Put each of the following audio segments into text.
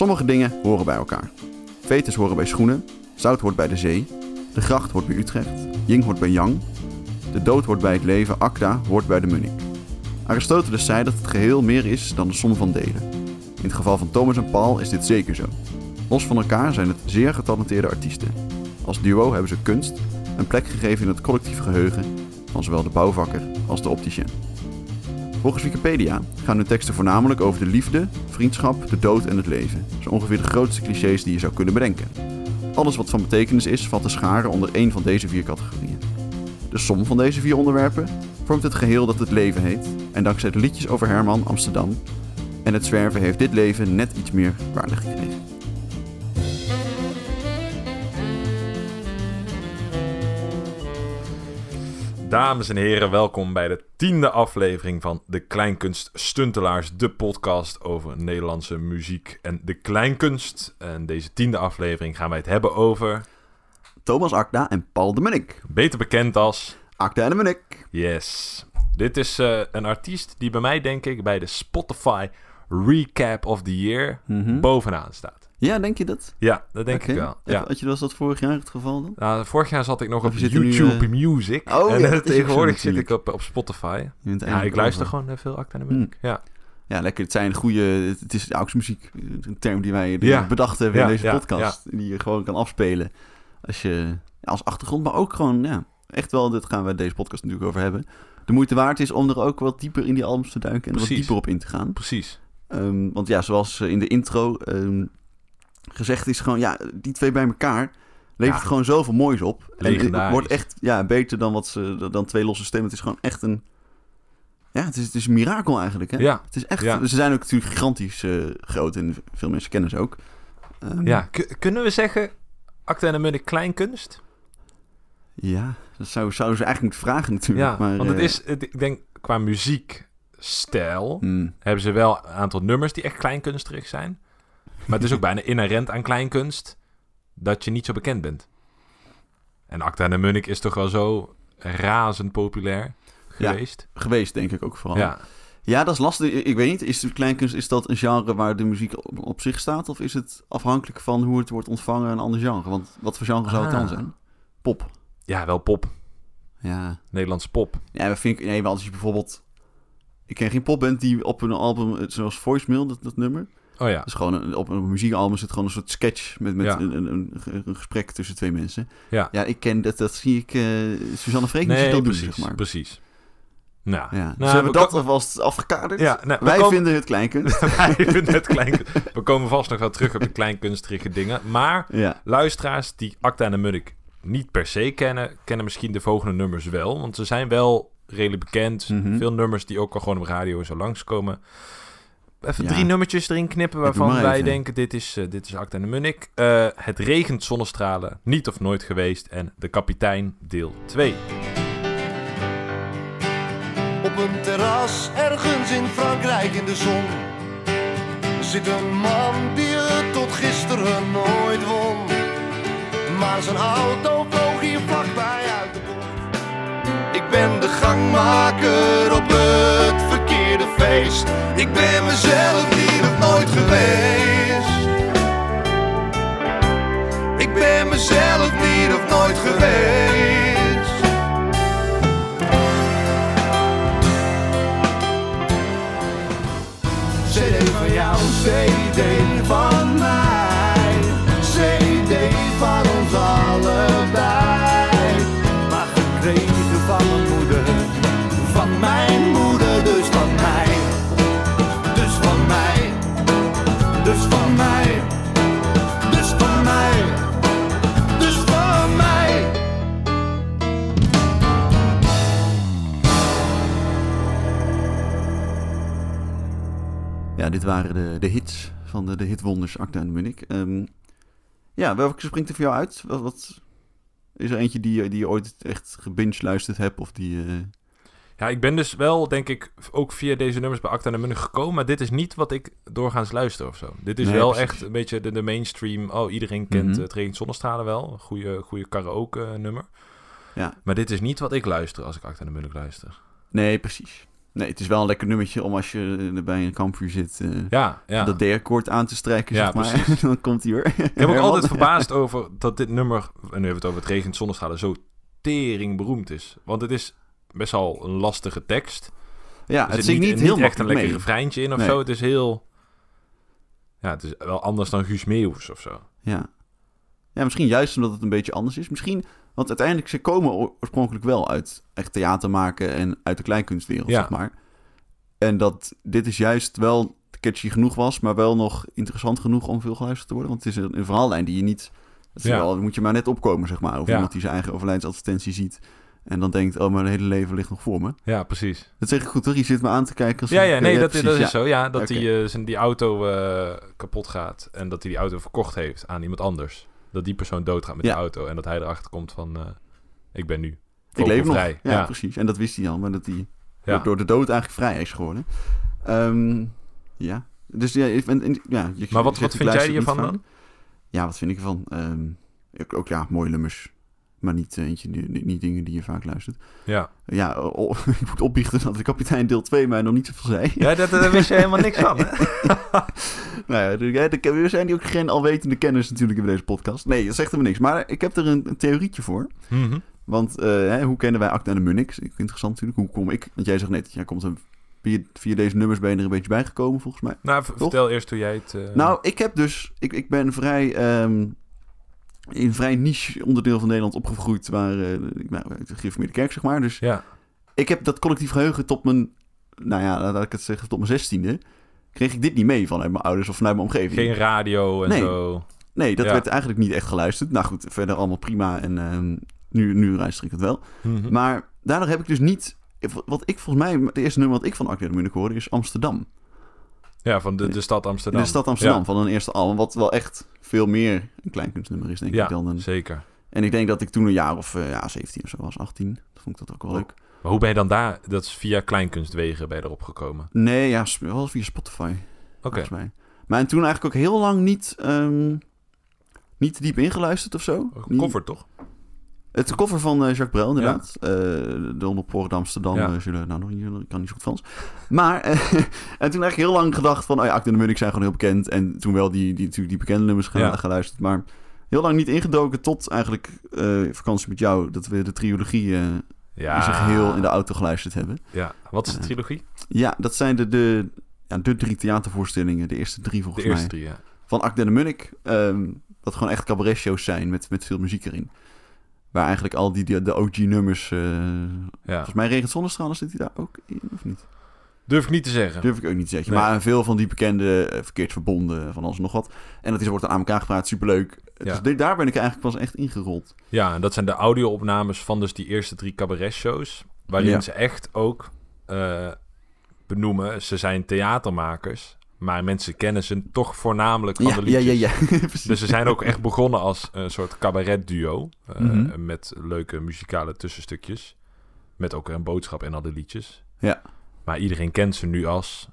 Sommige dingen horen bij elkaar. Vetus horen bij schoenen, zout hoort bij de zee, de gracht hoort bij Utrecht, Ying hoort bij Yang, de dood hoort bij het leven, Acta hoort bij de Munnik. Aristoteles zei dat het geheel meer is dan de som van delen. In het geval van Thomas en Paul is dit zeker zo. Los van elkaar zijn het zeer getalenteerde artiesten. Als duo hebben ze kunst een plek gegeven in het collectief geheugen van zowel de bouwvakker als de opticien. Volgens Wikipedia gaan hun teksten voornamelijk over de liefde, vriendschap, de dood en het leven. Zo ongeveer de grootste clichés die je zou kunnen bedenken. Alles wat van betekenis is, valt te scharen onder één van deze vier categorieën. De som van deze vier onderwerpen vormt het geheel dat het leven heet. En dankzij de liedjes over Herman, Amsterdam en het zwerven heeft dit leven net iets meer waarde gekregen. Dames en heren, welkom bij de tiende aflevering van De Kleinkunst Stuntelaars, de podcast over Nederlandse muziek en de kleinkunst. En deze tiende aflevering gaan wij het hebben over, Thomas Akda en Paul de Munnik. beter bekend als, Akda en de Munnik. yes, dit is eh, een artiest die bij mij denk ik bij de Spotify Recap of the Year Mhm. bovenaan staat. Ja, denk je dat? Ja, dat denk ik wel. Ja. Had je was dat vorig jaar het geval dan? Nou, vorig jaar zat ik nog Of op nu, YouTube eh, Music. Oh, en ja, dat tegenwoordig zit ik op, op Spotify. Ja, ik luister over. gewoon eh, veel Acta en de Munnik. Ja. Ja, lekker. Het zijn goede... Het is auksmuziek. Een term die wij Ja. bedacht hebben in deze podcast. Die je gewoon kan afspelen. Als je... als achtergrond, maar ook gewoon... Ja, echt wel, dit gaan we deze podcast natuurlijk over hebben. De moeite waard is om er ook wat dieper in die albums te duiken. En er wat dieper op in te gaan. Precies. Ehm, want ja, zoals in de intro ehm, gezegd is, gewoon ja, die twee bij elkaar levert Ja. gewoon zoveel moois op. En het wordt echt ja, beter dan, wat ze, dan twee losse stemmen. Het is gewoon echt een... Ja, het is, het is een mirakel eigenlijk. Hè? Ja. Het is echt... Ja. Ze zijn ook natuurlijk gigantisch eh, groot en veel mensen kennen ze ook. Ehm, Ja, k- kunnen we zeggen Acta en de Munnik kleinkunst? Ja, dat zou, zouden ze eigenlijk moeten vragen natuurlijk. Ja, maar, want het eh, is, het- ik denk qua muziekstijl hmm, hebben ze wel een aantal nummers die echt kleinkunstig zijn. Maar het is ook bijna inherent aan kleinkunst dat je niet zo bekend bent. En Acta en de Munnik is toch wel zo razend populair Ja. geweest. geweest denk ik ook vooral. Ja, Ja, dat is lastig. Ik weet niet, is de kleinkunst is dat een genre waar de muziek op, op zich staat? Of is het afhankelijk van hoe het wordt ontvangen een ander genre? Want wat voor genre zou het dan Ah. zijn? Pop. ja wel pop. Ja. Nederlandse pop. Ja, dat vind ik... Nee, als je bijvoorbeeld... Ik ken geen popband die op een album, zoals Voicemail, dat, dat nummer. Oh ja. Is gewoon een, op een muziekalbum zit gewoon een soort sketch met, met Ja. een, een, een, gesprek tussen twee mensen. Ja. Ja, ik ken dat, dat zie ik... eh Suzanne Freek Nee, dat doen, precies. zeg maar. Precies. Nou, Ja. Nou, dus hebben we we dat alvast afgekaderd. Ja, nou, Wij komen- vinden het kleinkunst. Wij vinden het klein. We komen vast nog wel terug op de kleinkunstige dingen. Maar ja. luisteraars die Acta en de Munnik niet per se kennen, kennen misschien de volgende nummers wel. Want ze zijn wel redelijk bekend. Mhm. Veel nummers die ook al gewoon op radio en zo langskomen. Even Ja. drie nummertjes erin knippen waarvan wij even. denken, dit is, eh, dit is Acta en de Munnik. Eh, het regent zonnestralen, niet of nooit geweest. En De Kapitein, deel 2. Op een terras ergens in Frankrijk in de zon zit een man die het tot gisteren nooit won. Maar zijn auto vloog hier vlakbij uit de bocht. Ik ben de gangmaker op het verkeerde Ik ben mezelf niet of nooit geweest. Ik ben mezelf niet of nooit geweest. CD van jou, CD van dit waren de, de hits van de, de hitwonders Acta en Munnik. Ehm, ja, welke springt er voor jou uit? Wat, wat- is er eentje die, je- die je ooit echt gebinge luisterd hebt? Of die... eh, Ja, ik ben dus wel, denk ik, ook via deze nummers bij Acta en Munnik gekomen. Maar dit is niet wat ik doorgaans luister of zo. Dit is Nee, wel precies. echt een beetje de, de mainstream. Oh, iedereen kent Mhm. het Zonnestralen wel. Een goede, goede karaoke nummer. Ja. Maar dit is niet wat ik luister als ik Acta en Munnik luister. Nee, precies. Nee, het is wel een lekker nummertje om als je bij een kampvuur zit... eh, Ja, ja. dat D-akkoord aan te strijken, Ja, zeg maar. dan komt hij hoor. Ik heb ook altijd verbaasd over dat dit nummer, en nu hebben we het over het regent zonnestralen, zo tering beroemd is. Want het is best wel een lastige tekst. Ja, Er het zit zit niet, heel echt een lekker mee. refreintje in of Nee. zo. Het is heel... Ja, het is wel anders dan Guus Meeuwis of zo. Ja. ja, misschien juist omdat het een beetje anders is. Misschien, want uiteindelijk, ze komen oorspronkelijk wel uit echt theater maken en uit de kleinkunstwereld, Ja. zeg maar. En dat dit is juist wel catchy genoeg was, maar wel nog interessant genoeg om veel geluisterd te worden. Want het is een, een verhaallijn die je niet... Ja. wel, moet je maar net opkomen, zeg maar. Over Ja. iemand die zijn eigen overlijdensadvertentie ziet. En dan denkt, oh, mijn hele leven ligt nog voor me. Ja, precies. Dat zeg ik goed, toch? Je zit me aan te kijken. Als Ja, ja, nee, dat, precies, dat is ja. zo. Ja, dat Oké. die, eh, zijn, die auto eh, kapot gaat en dat hij die auto verkocht heeft aan iemand anders. Dat die persoon doodgaat met Ja. de auto en dat hij erachter komt van, eh, ik ben nu Ik leef nog. Ja, Ja, precies. En dat wist hij al, maar dat hij Ja. door de dood eigenlijk vrij is geworden. Ehm, ja. Dus ja, en, en- ja je, Maar wat- wat vind jij hiervan dan? Ja, wat vind ik ervan? Ehm, ook, ook ja, mooie nummers. Maar niet, eh, eentje, niet, niet dingen die je vaak luistert. ja. Ja, oh, ik moet opbiechten dat de kapitein deel 2 mij nog niet zoveel zei. ja dat, daar wist je helemaal niks van, hè? nou ja, we zijn die ook geen alwetende kennis natuurlijk in deze podcast. Nee, dat zegt helemaal niks. Maar ik heb er een, een theorietje voor. Mhm. Want eh, hè, hoe kennen wij Acta en de Munnik? Interessant natuurlijk. Hoe kom ik? Want jij zegt net, jij komt een, via, via deze nummers ben je er een beetje bijgekomen volgens mij. Nou, vertel eerst hoe jij het... eh, Nou, ik heb dus, ik, ik ben vrij ehm, in een vrij niche onderdeel van Nederland opgegroeid, waar ik nou, de gereformeerde kerk zeg maar. Dus Ja, ik heb dat collectief geheugen tot mijn, nou ja, laat ik het zeggen, tot mijn zestiende. Kreeg ik dit niet mee vanuit mijn ouders of vanuit mijn omgeving. geen radio en Nee. zo. Nee, dat Ja. werd eigenlijk niet echt geluisterd. Nou goed, verder allemaal prima en ehm, nu, nu luister ik het wel. Mhm. Maar daardoor heb ik dus niet... Wat ik volgens mij... Het eerste nummer wat ik van Acta en de Munnik hoorde is Amsterdam. Ja, van de, de stad Amsterdam. de stad Amsterdam, Ja, van een eerste album. Wat wel echt veel meer een kleinkunstnummer is, denk ja ik. Dan een... zeker. En ik denk dat ik toen een jaar of eh, ja, 17 of zo was, 18. Dat vond ik dat ook wel Oh. leuk. Maar hoe ben je dan daar... Dat is via Kleinkunstwegen bij erop gekomen. Nee, ja, wel via Spotify, Oké. Maar en toen eigenlijk ook heel lang niet, ehm, niet diep ingeluisterd of zo. Niet- Cover, toch? Het cover van eh, Jacques Brel, inderdaad. Eh, de Onderpoort Amsterdam Ja. eh, zullen... Nou, nog niet, ik kan niet zo goed Frans. Maar, eh, en toen eigenlijk heel lang gedacht van... Oh ja, Acte en de Munnik zijn gewoon heel bekend. En toen wel die, die, natuurlijk die bekende nummers Ja. geluisterd. Maar heel lang niet ingedoken tot eigenlijk vakantie met jou. Dat we de trilogie Ja. in zijn geheel in de auto geluisterd hebben. Ja. Wat is de trilogie? Ja, dat zijn de, de, ja, de drie theatervoorstellingen. De eerste drie De volgens eerste mij. drie, ja. Van Acte en de Munnik. ehm, dat gewoon echt cabaretshows zijn met, met veel muziek erin. Waar eigenlijk al die, die de OG-nummers... ja. Volgens mij Regent Zonnestralen zit hij daar ook in, of niet? Durf ik niet te zeggen. Durf ik ook niet te zeggen. Nee. Maar veel van die bekende eh, verkeerd verbonden van alles en nog wat. En dat is, wordt aan elkaar gepraat, superleuk. Ja. Dus daar ben ik eigenlijk pas echt ingerold. Ja, en dat zijn de audio-opnames van dus die eerste drie cabaret-shows. Waarin Ja. ze echt ook eh, benoemen, ze zijn theatermakers. Maar mensen kennen ze toch voornamelijk van Ja, de ja, liedjes. ja, ja. Dus ze zijn ook echt begonnen als een soort cabaret-duo. eh, Mhm. Met leuke muzikale tussenstukjes. Met ook een boodschap en al de liedjes. Ja. Maar iedereen kent ze nu als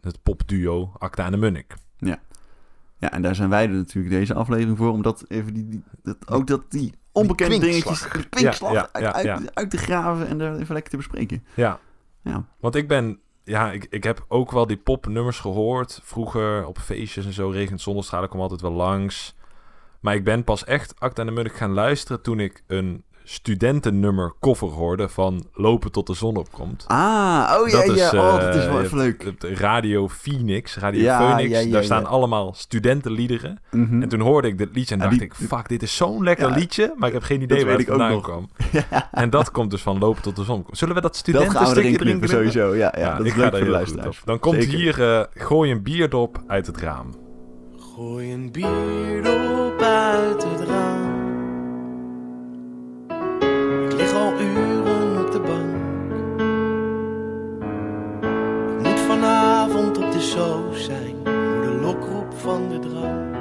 het popduo Acta en de Munnik. Ja, en daar zijn wij er natuurlijk deze aflevering voor. Omdat even die, die, dat, ook dat die onbekende dingetjes, die kwinkslag Ja, ja, ja, uit, ja. Uit, uit te graven en daar even lekker te bespreken. Ja, Ja, want ik ben... Ja, ik, ik heb ook wel die popnummers gehoord. Vroeger op feestjes en zo. Regent zonnestralen kwam altijd wel langs. Maar ik ben pas echt Acta en de Munnik gaan luisteren... toen ik een studentennummer cover hoorde van Lopen tot de zon opkomt. Ah, oh ja, Dat is, ja. Oh, dat is eh, wel even leuk. Radio Phoenix, Radio Ja, Phoenix. ja, ja, daar ja. staan allemaal studentenliederen. Mhm. En toen hoorde ik dit liedje en dacht die- ik... Fuck, dit is zo'n lekker Ja. liedje. Maar ik heb geen idee Dat waar het vandaan nog. kwam. En dat komt dus van Lopen tot de zon. Zullen we dat studentenstukje erin knippen, sowieso. Ja, ja, Ja, dat ik is ga leuk voor luisteraars. op. Dan komt Zeker. hier eh, Gooi een bierdop uit het raam. Gooi een bierdop uit het raam. Al uren op de bank. Ik moet vanavond op de show zijn voor de lokroep van de drank.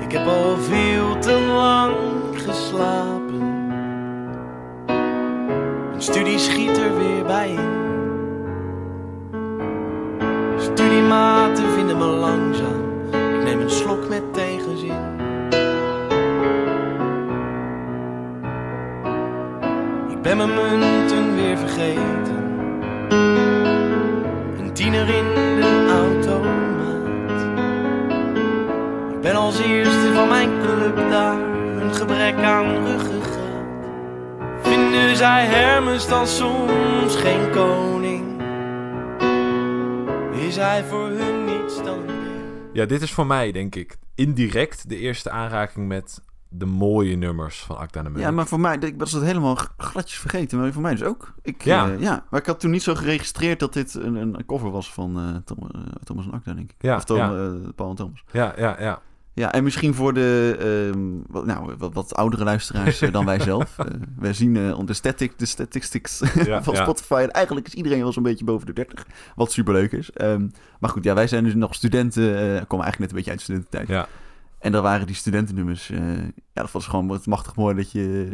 Ik heb al veel te lang geslapen. Mijn studie schiet er weer bij in. Studiematen vinden me langzaam. Ik neem een slok met ben mijn munten weer vergeten. Een tiener in de automaat. Ik ben als eerste van mijn club daar, een gebrek aan ruggengraat. Vinden zij Hermes dan soms geen koning? Is hij voor hun niets dan? Ja, dit is voor mij, denk ik, indirect de eerste aanraking met de mooie nummers van Acta de Munnik. Ja, maar voor mij, ik was het helemaal gladjes vergeten, maar voor mij dus ook. Ik, Ja. ja. ja, maar ik had toen niet zo geregistreerd dat dit een, een cover was van eh, Tom, eh, Thomas en Acta, denk ik. Ja, of Tom, ja. eh, Paul en Thomas. Ja, ja, ja. Ja, en misschien voor de ehm, wat, nou, wat, wat oudere luisteraars eh, dan wij zelf. Eh, wij zien eh, de, static, de statistics Ja, van. Spotify. En eigenlijk is iedereen wel zo'n beetje boven de 30. Wat superleuk is. Ehm, maar goed, ja, wij zijn dus nog studenten. eh komen eigenlijk net een beetje uit de studententijd. Ja, En daar waren die studentennummers. eh, ja, dat was gewoon wat machtig mooi dat je,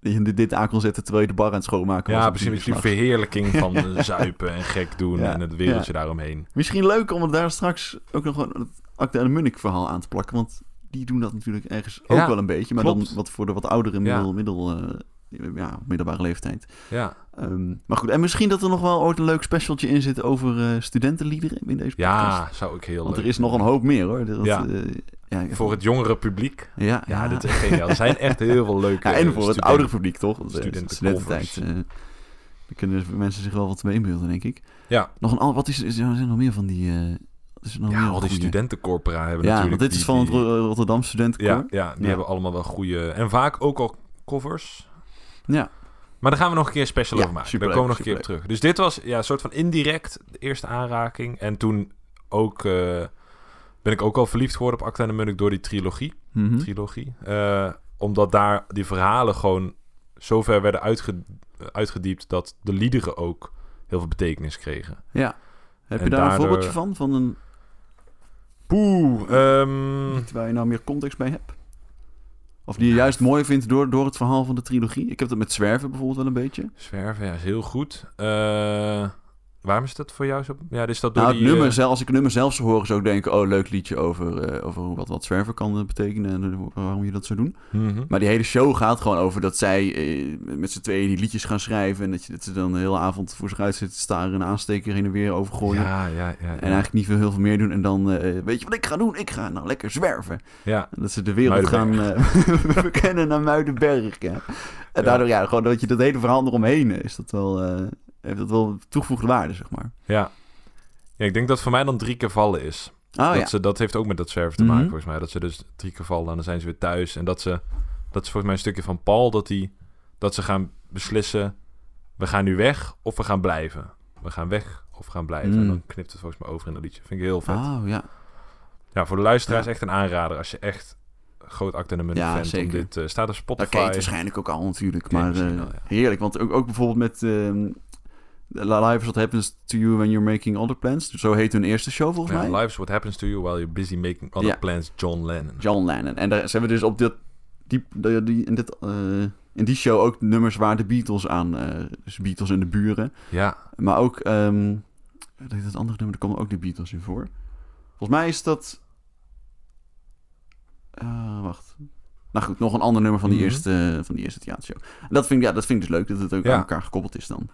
dat je dit aan kon zetten terwijl je de bar aan het schoonmaken was. ja precies. die verheerlijking van zuipen en gek doen Ja, en het wereldje daaromheen. Misschien leuk om daar straks ook nog een het Acta en de Munnik verhaal aan te plakken. Want die doen dat natuurlijk ergens ook wel een beetje. Maar klopt. dan wat voor de wat oudere middel, eh, ja, middelbare leeftijd. Ja, Ehm, maar goed, en misschien dat er nog wel ooit een leuk specialtje in zit over eh, studentenliederen in deze podcast. ja zou ik heel Want leuk er is nog een hoop meer hoor. Dat, Ja. eh, ja, Voor het jongere publiek. ja, Ja, dit is geniaal. Er zijn echt heel veel leuke Ja, en voor het oudere publiek, toch? Eh, studententijd. eh, daar kunnen mensen zich wel wat mee inbeelden, denk ik. Ja, Nog een, al- wat is, is, er zijn nog meer van die... is nog ja al die studentencorpora hebben Ja, natuurlijk... want dit is die- van het Rotterdam Studentenkoor. Ja, ja, die Ja. hebben allemaal wel goede... En vaak ook al covers. Ja. Maar daar gaan we nog een keer special Ja, over maken. daar komen we nog een keer op terug. Dus dit was ja, een soort van indirect de eerste aanraking. En toen ook... eh, ben ik ook al verliefd geworden op Acta en de Munnik door die trilogie. Mhm. trilogie. Eh, omdat daar die verhalen gewoon zo ver werden uitge- uitgediept... dat de liederen ook heel veel betekenis kregen. Ja. Heb En je daar een voorbeeldje van? Van een Poeh, ehm, waar je nou meer context bij hebt? Of die je juist mooi vindt door, door het verhaal van de trilogie? Ik heb dat met Zwerven bijvoorbeeld wel een beetje. Zwerven, ja, is heel goed. Eh, waarom is dat voor jou zo? Ja, is dat door Nou, het die, nummer, eh, zelf, als ik het nummer zelf zou horen, zou ik denken... oh, leuk liedje over, eh, over wat, wat zwerven kan betekenen... en eh, waarom je dat zou doen. mhm. Maar die hele show gaat gewoon over dat zij met z'n tweeën die liedjes gaan schrijven... en dat, je, dat ze dan de hele avond voor zich uit zitten te staren... en een aansteker heen en weer overgooien. Ja, ja, ja. ja. En eigenlijk niet veel, heel veel meer doen. En dan, weet je wat ik ga doen? Ik ga nou lekker zwerven. ja. En dat ze de wereld gaan Muidenberg. verkennen naar Muidenberg. Ja. En daardoor, ja, gewoon dat je dat hele verhaal eromheen is dat wel, heeft dat wel toegevoegde waarde, zeg maar. ja. Ja, ik denk dat voor mij dan drie keer vallen is. Oh dat, ja. ze, dat heeft ook met dat zwerven te maken, Mhm. volgens mij. Dat ze dus drie keer vallen en dan zijn ze weer thuis. En dat ze, dat is volgens mij een stukje van Paul, dat, die, dat ze gaan beslissen... we gaan nu weg of we gaan blijven. We gaan weg of gaan blijven. En Mm. dan knipt het volgens mij over in dat liedje. Vind ik heel vet. Oh ja. Ja, voor de luisteraars Ja. echt een aanrader. Als je echt groot Munnik Ja, fan zeker. om dit eh, staat op Dat Spotify. het waarschijnlijk ook al natuurlijk. Maar eh, ja. heerlijk. Want ook, ook bijvoorbeeld met ehm Live is What Happens to You When You're Making Other Plans. Zo heet hun eerste show volgens Ja, mij. Life's What Happens to You While You're Busy Making Other Ja. Plans, John Lennon. John Lennon. En daar, ze hebben dus op dit, die, die, die- in, dit, eh, in die show ook nummers waar de Beatles aan... eh dus Beatles en de buren. Ja, Maar ook, ehm dat andere nummer, daar komen ook de Beatles in voor. Volgens mij is dat... eh, wacht. Nou goed, nog een ander nummer van die, Mhm. eerste, van die eerste theatershow. En dat vind, ik, ja, dat vind ik dus leuk, dat het ook Ja. aan elkaar gekoppeld is dan.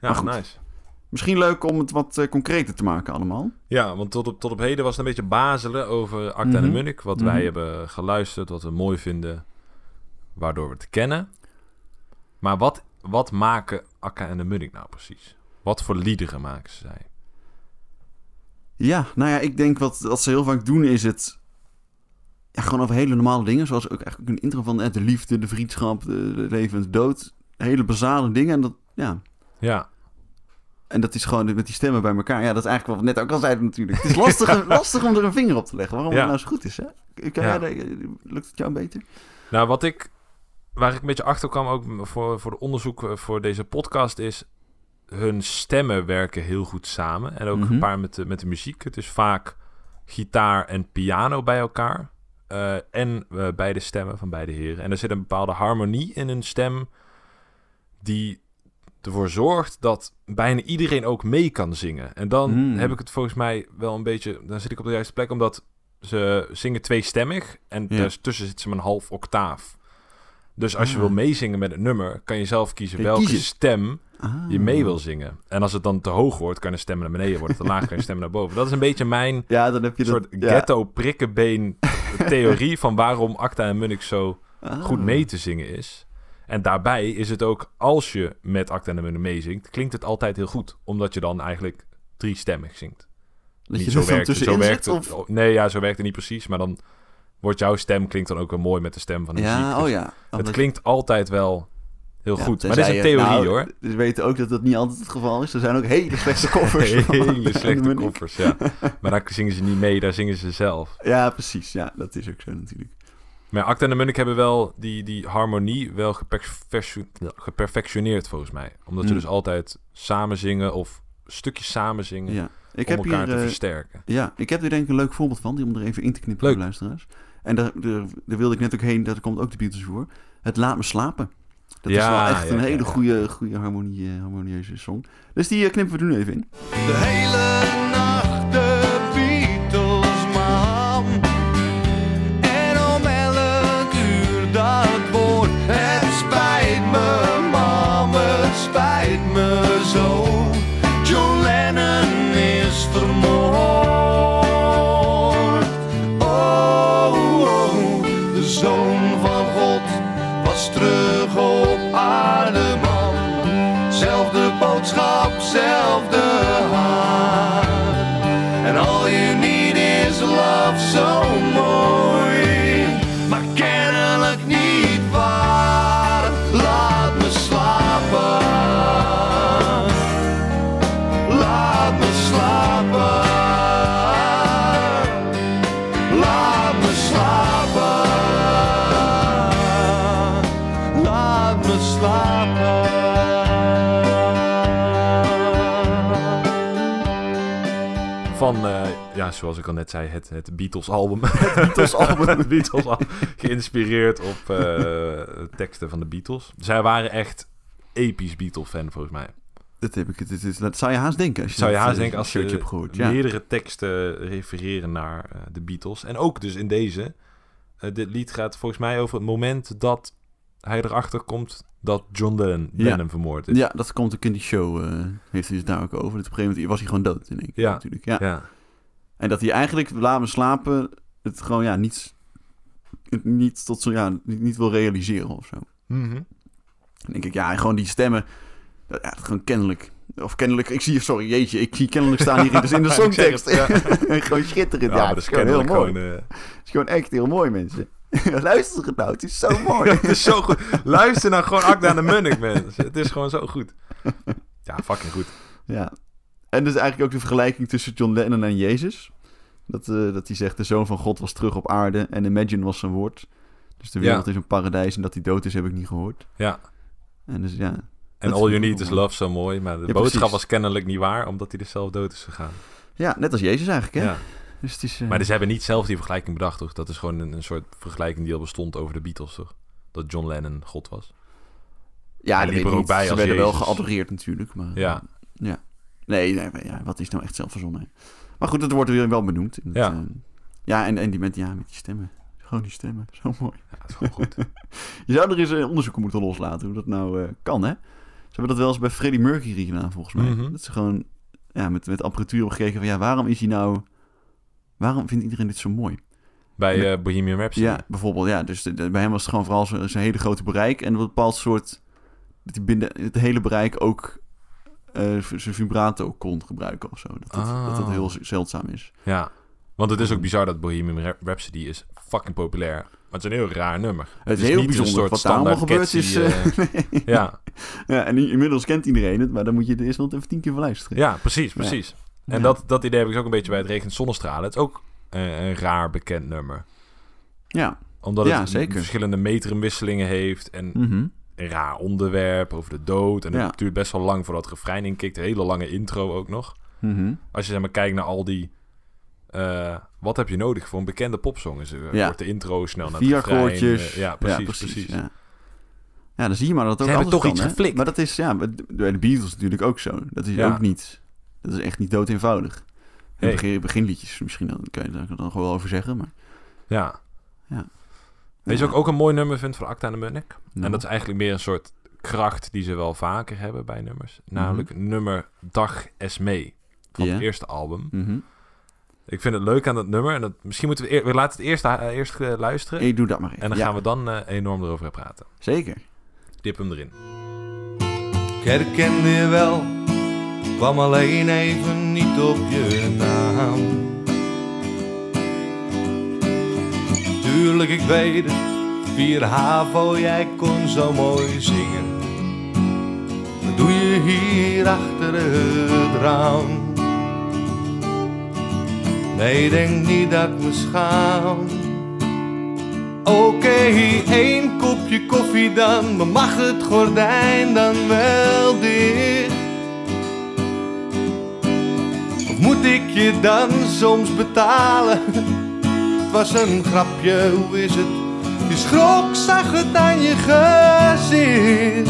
Ja Maar goed. nice. Misschien leuk om het wat eh, concreter te maken allemaal. Ja, want tot op, tot op heden was het een beetje bazelen over Acta en Mhm. de Munnik. Wat Mhm. wij hebben geluisterd, wat we mooi vinden, waardoor we het kennen. Maar wat, wat maken Akka en de Munnik nou precies? Wat voor liederen maken zij? Ja, nou ja, ik denk wat, wat ze heel vaak doen is het... Ja, gewoon over hele normale dingen. Zoals ook eigenlijk een intro van eh, de liefde, de vriendschap, de, de leven en de dood. Hele basale dingen. En dat, ja, Ja, En dat is gewoon met die stemmen bij elkaar. Ja, dat is eigenlijk wat we net ook al zeiden natuurlijk. Het is lastig, lastig om er een vinger op te leggen. Waarom Ja. het nou zo goed is, hè? Kan Ja. jij, lukt het jou beter? Nou, wat ik, waar ik een beetje achter kwam, ook voor, voor de onderzoek eh, voor deze podcast, is hun stemmen werken heel goed samen. En ook Mhm. gepaard met de, met de muziek. Het is vaak gitaar en piano bij elkaar. Eh, en eh, beide stemmen van beide heren. En er zit een bepaalde harmonie in hun stem die ervoor zorgt dat bijna iedereen ook mee kan zingen. En dan Hmm. heb ik het volgens mij wel een beetje... Dan zit ik op de juiste plek, omdat ze zingen tweestemmig. En Ja. daartussen zit ze maar een half octaaf. Dus als je Ah. wil meezingen met het nummer, kan je zelf kiezen je welke kiezen. stem Ah. je mee wil zingen. En als het dan te hoog wordt, kan je stem naar beneden worden. Te laag kan je stem naar boven. Dat is een beetje mijn Ja, dan heb je soort dat... ja. ghetto prikkenbeen theorie van waarom Acta en Munnik zo Ah. goed mee te zingen is. En daarbij is het ook, als je met Acta en Munnik meezingt, klinkt het altijd heel goed. Omdat je dan eigenlijk driestemmig zingt. Dat Niet je zo er werkt, zo werkt zit? het. Of... Nee, ja, zo werkt het niet precies. Maar dan wordt jouw stem klinkt dan ook wel mooi met de stem van de muziek. Ja, Dus oh ja. Het klinkt altijd wel heel ja, goed. Maar dit is een theorie nou, hoor. We weten ook dat dat niet altijd het geval is. Er zijn ook hele slechte koffers. Hele slechte koffers, ja. Maar daar zingen ze niet mee, daar zingen ze zelf. Ja, precies. Ja, dat is ook zo natuurlijk. Maar Acta en de Munnik hebben wel die, die harmonie wel geperfectio- geperfectioneerd volgens mij. Omdat ze Hmm. dus altijd samen zingen of stukjes samen zingen Ja. Ik om heb elkaar hier... te eh, versterken. Ja, ik heb hier denk ik een leuk voorbeeld van, die om er even in te knippen Leuk. voor de luisteraars. En daar, daar, daar wilde ik net ook heen, daar komt ook de Beatles voor. Het Laat Me Slapen. Dat is wel echt ja, een ja, hele ja. goede, goede harmonie, eh, harmonieuze song. Dus die eh, knippen we er nu even in. De hele me ja, zoals ik al net zei, het, het Beatles-album. Beatles-album. het Beatles geïnspireerd op eh, teksten van de Beatles. Zij waren echt episch Beatle-fan, volgens mij. Dat, heb ik, dat, is- dat zou je haast denken. Als je Zou je haast eh, denken als je hebt gehoord. Ja. meerdere teksten refereren naar eh, de Beatles. En ook dus in deze. Dit lied gaat volgens mij over het moment dat hij erachter komt dat John Lennon, Ja. Lennon vermoord is. ja, dat komt ook in die show. heeft hij het daar ook over. Dat op een gegeven moment was hij gewoon dood in één keer Ja. natuurlijk. Ja. Ja. En dat hij eigenlijk, laat me slapen, het gewoon ja, niet, niet tot zo, ja, niet, niet wil realiseren of zo. Mhm. Dan denk ik, ja, en gewoon die stemmen, dat, ja, dat gewoon kennelijk, of kennelijk, ik zie, sorry, jeetje, ik zie kennelijk staan hier in de, in de songtekst. het, gewoon schitterend. Ja, Ja, dat is gewoon heel mooi. gewoon... eh, Het is gewoon echt heel mooi, mensen. Luister het nou, het is zo mooi. het is zo goed. Luister nou gewoon Akda de Munnik, mensen. Het is gewoon zo goed. Ja, fucking goed. Ja. En dus eigenlijk ook de vergelijking tussen John Lennon en Jezus. Dat, eh, dat hij zegt, de zoon van God was terug op aarde en imagine was zijn woord. Dus de wereld Ja. is een paradijs en dat hij dood is heb ik niet gehoord. Ja. En dus ja, En All You Need Is. Love zo mooi. Maar de Ja, boodschap precies. was kennelijk niet waar, omdat hij er zelf dood is gegaan. ja, net als Jezus eigenlijk, hè? Ja. Dus het is, eh, Maar ze hebben niet zelf die vergelijking bedacht, toch? Dat is gewoon een, een soort vergelijking die al bestond over de Beatles, toch? Dat John Lennon God was. ja, weet er ook bij. Ze als werden wel geadoreerd natuurlijk. Maar, Ja. ja. Nee, nee, maar ja, wat is nou echt zelf verzonnen? Maar goed, het wordt weer wel benoemd. In het, Ja. eh, ja, en, en die met, ja, met die stemmen. Gewoon die stemmen, zo mooi. Ja, dat is goed. Je zou er eens eh, onderzoeken moeten loslaten hoe dat nou eh, kan, hè? Ze hebben dat wel eens bij Freddie Mercury gedaan, volgens mij. Mhm. Dat ze gewoon ja, met, met apparatuur hebben gekeken van... ja, waarom is hij nou... waarom vindt iedereen dit zo mooi? Bij Bohemian Rhapsody. Ja, bijvoorbeeld, ja. Dus de- de- bij hem was het gewoon vooral zijn zijn hele grote bereik... en een bepaald soort... dat hij binnen het hele bereik ook... eh, v- zijn vibrato kon gebruiken of zo. Dat dat, dat, dat heel zeldzaam is. Ja. Want het is ook bizar dat Bohemian Rhap- Rhapsody is fucking populair. Maar het is een heel raar nummer. Het is is heel niet een bijzonder. soort Wat daar allemaal standaard gebeurd is... catchy, eh, Ja, ja, en inmiddels kent iedereen het... maar dan moet je er eerst wel even tien keer van luisteren. ja precies, precies. En Ja. dat, dat idee heb ik ook een beetje bij het regent zonnestralen. Het is ook eh, een raar bekend nummer. Ja. Omdat Ja, het zeker. verschillende meterwisselingen heeft en Mhm. Raar onderwerp over de dood. En Ja. het duurt best wel lang voordat het refrein inkikt. Hele lange intro ook nog. Mhm. Als je zeg maar kijkt naar al die... eh, wat heb je nodig voor een bekende popsong? Is, er Ja. Wordt de intro snel naar Vier eh, ja, precies, precies. Ja. ja, dan zie je maar dat het ook Ze toch kan, iets hè? geflikt. Maar dat is, ja, bij de Beatles natuurlijk ook zo. Dat is Ja. ook niet... Dat is echt niet dood eenvoudig. In Nee. begin, beginliedjes misschien, dan kan je daar dan nog wel over zeggen. Maar Ja. Ja. Weet je wat ik ook een mooi nummer vind van Acta en de Munnik? Nou. En dat is eigenlijk meer een soort kracht die ze wel vaker hebben bij nummers. Namelijk nummer Dag Esme van het eerste album. Mhm. Ik vind het leuk aan dat nummer. En dat, misschien moeten we, eer- we laten het eerst, eh, eerst eh, luisteren. Ik doe dat maar even. En dan Ja, gaan we dan eh, enorm erover praten. Zeker. Dip hem erin. Ik herkende je wel, kwam alleen even niet op je naam. Tuurlijk, ik weet het, vier HAVO, jij kon zo mooi zingen. Wat doe je hier achter het raam? Nee, denk niet dat ik me schaam. Oké, één kopje koffie dan, maar mag het gordijn dan wel dicht? Of moet ik je dan soms betalen? Was een grapje, hoe is het? Je schrok, zag het aan je gezicht.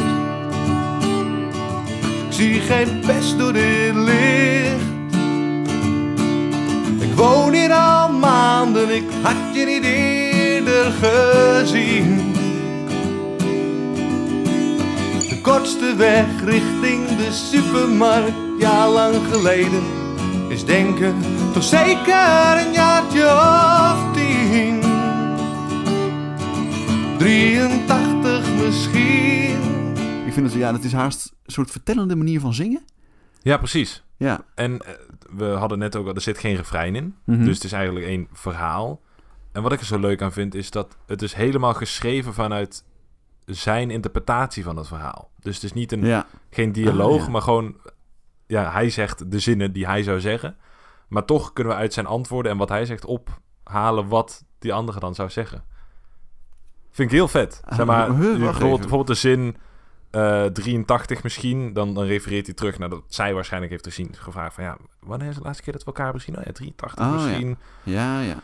Ik zie geen pest door dit licht. Ik woon hier al maanden, ik had je niet eerder gezien. De kortste weg richting de supermarkt, ja lang geleden, is denken toch zeker een jaartje of tien. 83 misschien. Ik vind het, ja, dat is haast een soort vertellende manier van zingen. Ja, precies. Ja. En eh, we hadden net ook al, er zit geen refrein in. Mhm. Dus het is eigenlijk één verhaal. En wat ik er zo leuk aan vind, is dat het is helemaal geschreven vanuit zijn interpretatie van het verhaal. Dus het is niet een, Ja. geen dialoog, Ah, ja. maar gewoon... Ja, hij zegt de zinnen die hij zou zeggen. Maar toch kunnen we uit zijn antwoorden en wat hij zegt ophalen wat die andere dan zou zeggen. Vind ik heel vet. Ah, zeg maar, bijvoorbeeld, bijvoorbeeld de zin eh, 83 misschien, dan, dan refereert hij terug naar dat zij waarschijnlijk heeft gezien, gevraagd van ja, wanneer is de laatste keer dat we elkaar gezien? Oh ja, 83 Oh, ja. misschien. Ja, ja. Ja,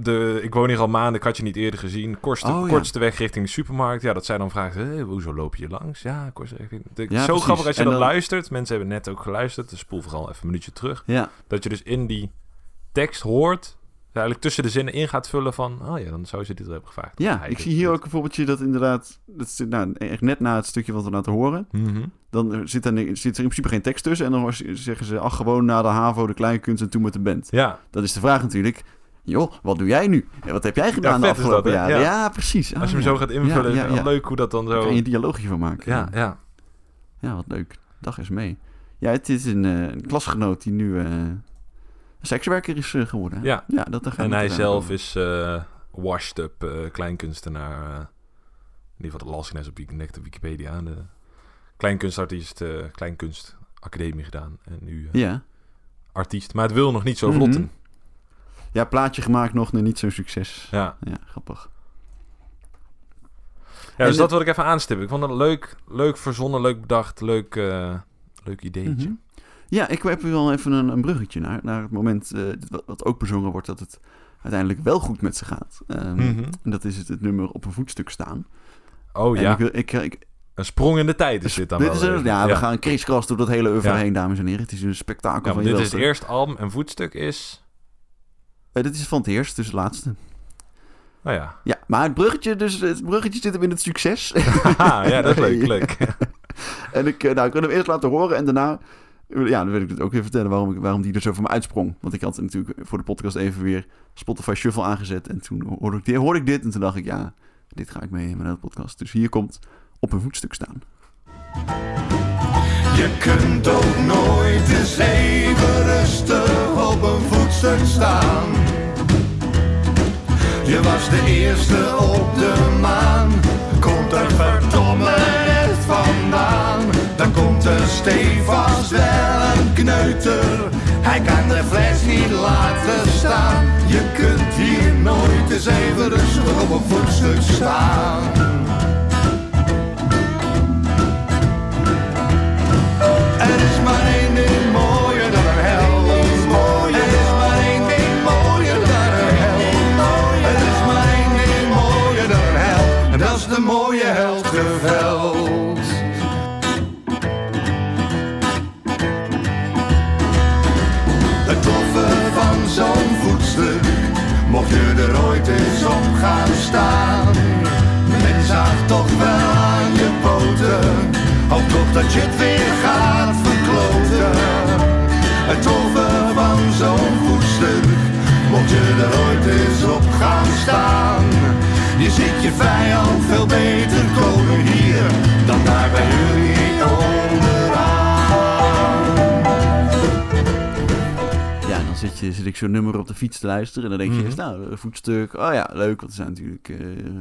de, ik woon hier al maanden, ik had je niet eerder gezien. Kortste, Oh, ja. kortste weg richting de supermarkt. Ja, dat zij dan vraagt, "Hé, hoezo loop je langs? Ja, kortste weg. De, Ja, zo precies. grappig als je En dat dan- luistert. Mensen hebben net ook geluisterd, dus spoel vooral even een minuutje terug. Ja. Dat je dus in die tekst hoort, eigenlijk tussen de zinnen in gaat vullen van, oh ja, dan zou ze dit hebben gevraagd. Ja, ik zie hier ook een voorbeeldje dat inderdaad... Dat zit, nou, echt net na het stukje wat we laten horen. Mhm. Dan zit, er, zit er in principe geen tekst tussen. En dan zeggen ze, ach, gewoon na de HAVO, de kleinkunst en toen met de band. Ja, Dat is de vraag natuurlijk. Joh, wat doe jij nu? En wat heb jij gedaan de afgelopen dat, jaren? Ja. Ja, precies. als je Ah, hem zo gaat invullen, Ja, leuk hoe dat dan Daar zo... kan je een dialoogje van maken. Ja, ja. Ja, wat leuk. Dag is mee. Ja, het is een, eh, een klasgenoot die nu een sekswerker is eh, geworden. hè? Ja. ja dat, daar En hij zelf over. is washed up eh, kleinkunstenaar. in ieder geval, dat las ik net op net op Wikipedia. De kleinkunstartiest, kleinkunstacademie gedaan. En nu Ja. artiest. Maar het wil nog niet zo Mhm. vlotten. Ja, plaatje gemaakt nog, nee, niet zo'n succes. Ja, Ja, grappig. ja dus En dat wil ik even aanstippen. Ik vond het leuk, leuk verzonnen, leuk bedacht, leuk, eh, leuk ideetje. Mhm. Ja, ik heb wel even een, een bruggetje naar, naar het moment eh, wat, wat ook bezongen wordt dat het uiteindelijk wel goed met ze gaat. Ehm, Mhm. En dat is het, het nummer op een voetstuk staan. Oh En ja, ik, ik, ik, een sprong in de tijd is dit dan dit wel is ja, we gaan kriskras door dat hele oeuvre Ja. heen, dames en heren. Het is een spektakel Ja, van want je dit is het eerste album en voetstuk is... Eh, dit is van het eerst, dus het laatste. Nou ja, Ja, maar het bruggetje, dus het bruggetje zit hem in het succes. Ja, dat is leuk, leuk. en ik, eh, nou, ik wil hem eerst laten horen en daarna... Ja, dan wil ik het ook weer vertellen waarom, ik, waarom die er zo voor me uitsprong. Want ik had natuurlijk voor de podcast even weer Spotify Shuffle aangezet. En toen hoorde ik, hoorde ik dit en toen dacht ik, ja, dit ga ik mee in mijn podcast. Dus hier komt op een voetstuk staan. Je kunt ook nooit eens even rustig op een voetstuk staan. Je was de eerste op de maan. Komt er verdomme vandaan. Dan komt er stevast wel een kneuter. Hij kan de fles niet laten staan. Je kunt hier nooit eens even rustig op een voetstuk staan. dat je het weer gaat verkloten. Het over van zo'n goed stuk, mocht je er ooit eens op gaan staan. Je ziet je vijand veel beter komen hier dan daar bij jullie onder. Je, zit ik zo'n nummer op de fiets te luisteren. En dan denk je eerst, nou, voetstuk. Oh ja, leuk. Want er zijn natuurlijk eh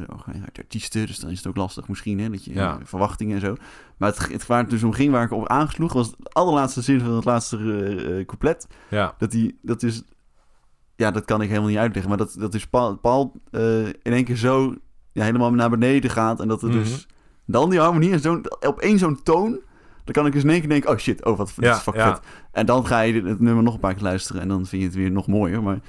oh, artiesten. Dus dan is het ook lastig misschien, hè. Dat je Ja. verwachtingen en zo. Maar het, het waar het dus om ging, waar ik op aangesloeg... was de allerlaatste zin van het laatste eh, couplet. Ja, Dat die, dat is... Ja, dat kan ik helemaal niet uitleggen. Maar dat, dat is Paul, Paul in één keer zo ja, helemaal naar beneden gaat. En dat er Mhm. dus dan die harmonie en zo'n op één zo'n toon... Dan kan ik dus in één keer denken, oh shit, oh wat Ja, is fucking ja. vet. En dan ga je het nummer nog een paar keer luisteren en dan vind je het weer nog mooier. Maar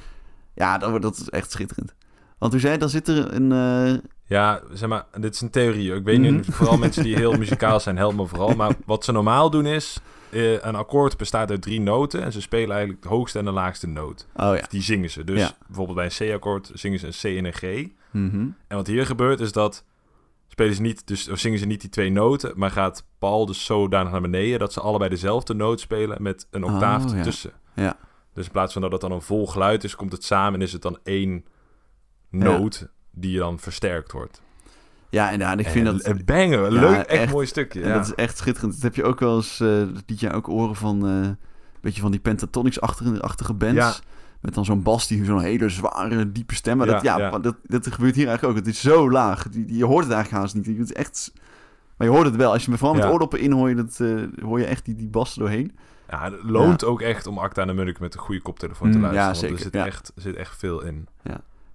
ja, dat, dat is echt schitterend. Want toen zei, dan zit er een... eh, Ja, zeg maar, dit is een theorie. Ik weet Mhm. niet, vooral mensen die heel muzikaal zijn, helpen me vooral. Maar wat ze normaal doen is, eh, een akkoord bestaat uit drie noten en ze spelen eigenlijk de hoogste en de laagste noot. oh ja. Die zingen ze. Dus Ja. bijvoorbeeld bij een C-akkoord zingen ze een C en een G. Mhm. En wat hier gebeurt is dat spelen ze niet, dus of zingen ze niet die twee noten, maar gaat Paul dus zodanig naar beneden dat ze allebei dezelfde noot spelen met een octaaf Oh, ja. ertussen. Ja. Dus in plaats van dat het dan een vol geluid is, komt het samen en is het dan één noot die dan versterkt wordt. Ja, en, ja, en ik vind En dat... een banger, Ja, leuk, echt, echt. mooi stukje. Ja. dat is echt schitterend. Dat heb je ook wel eens... eh dat ook horen van... eh, een beetje van die pentatonics-achtige achtige bands. Ja. Met dan zo'n bas die zo'n hele zware, diepe stem. Maar Ja, dat, ja, ja. Dat, dat gebeurt hier eigenlijk ook. Het is zo laag. Die, die- je hoort het eigenlijk haast niet. Het is echt... Maar je hoort het wel. Als je me vooral met Ja. oordoppen in hoor je, dat, eh, hoor je echt die, die bas doorheen. Ja, het loont ook echt om Acta en de Munnik met een goede koptelefoon te Mm, luisteren. ja, want er zeker, zit, ja. echt, er zit echt veel in.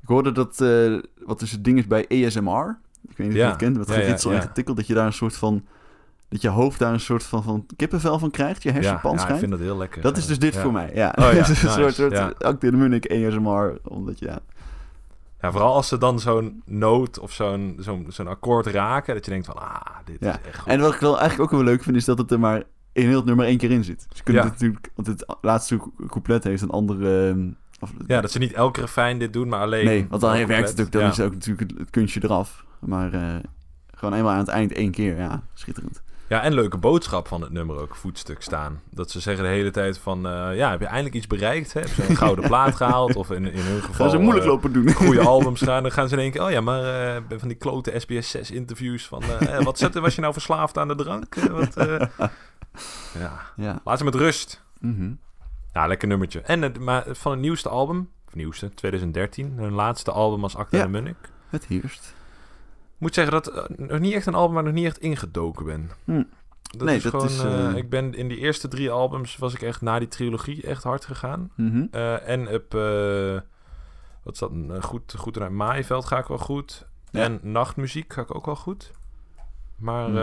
Ik hoorde dat, eh, wat dus het ding is bij ASMR. Ik weet niet of Ja. je dat kent, Ja, ja, geritsel en ja. getikkel. Dat je daar een soort van, dat je hoofd daar een soort van, van kippenvel van krijgt. Je Ja, hersenpan ja, ik schijnt. vind dat heel lekker. Dat is dus dit Ja. voor mij, ja. Oh ja, Het is een nice, soort, soort ja. Acte de Munich ASMR, omdat ja. Ja, vooral als ze dan zo'n noot of zo'n zo'n zo'n akkoord raken, dat je denkt van, ah, dit Ja. is echt goed. En wat ik wel eigenlijk ook wel leuk vind, is dat het er maar in heel het nummer één keer in zit. Ze kunnen Ja. het natuurlijk, want het laatste cou- couplet heeft een andere... ehm, of, Ja, dat ze niet elke refijn dit doen, maar alleen... Nee, want dan werkt het ook, dan ja. is ook natuurlijk het, het kunstje eraf. Maar eh, gewoon eenmaal aan het eind één keer, ja, schitterend. Ja, en leuke boodschap van het nummer ook, voetstuk staan. Dat ze zeggen de hele tijd van, eh, ja, heb je eindelijk iets bereikt? Hè? Heb je een gouden plaat gehaald? Of in, in hun geval... Gaan ze moeilijk eh, lopen doen. goede albums gaan. Dan gaan ze denken, oh ja, maar eh, van die klote SBS 6 interviews van, wat zette, was je nou verslaafd aan de drank? Wat, ja, Ja. laat ze met rust. Mhm. Ja, lekker nummertje. En het, maar van het nieuwste album, of nieuwste, 2013, hun laatste album als Acta Ja. de Munnik. Het heerst. Ik moet zeggen dat eh, nog niet echt een album waar ik nog niet echt ingedoken ben. Hm. Dat Nee, is dat gewoon, is, eh, eh, ik ben in die eerste drie albums was ik echt na die trilogie echt hard gegaan. Mhm. En op, wat is dat, een goed, goed naar Maaiveld ga ik wel goed. Ja. En nachtmuziek ga ik ook wel goed. Maar Mhm.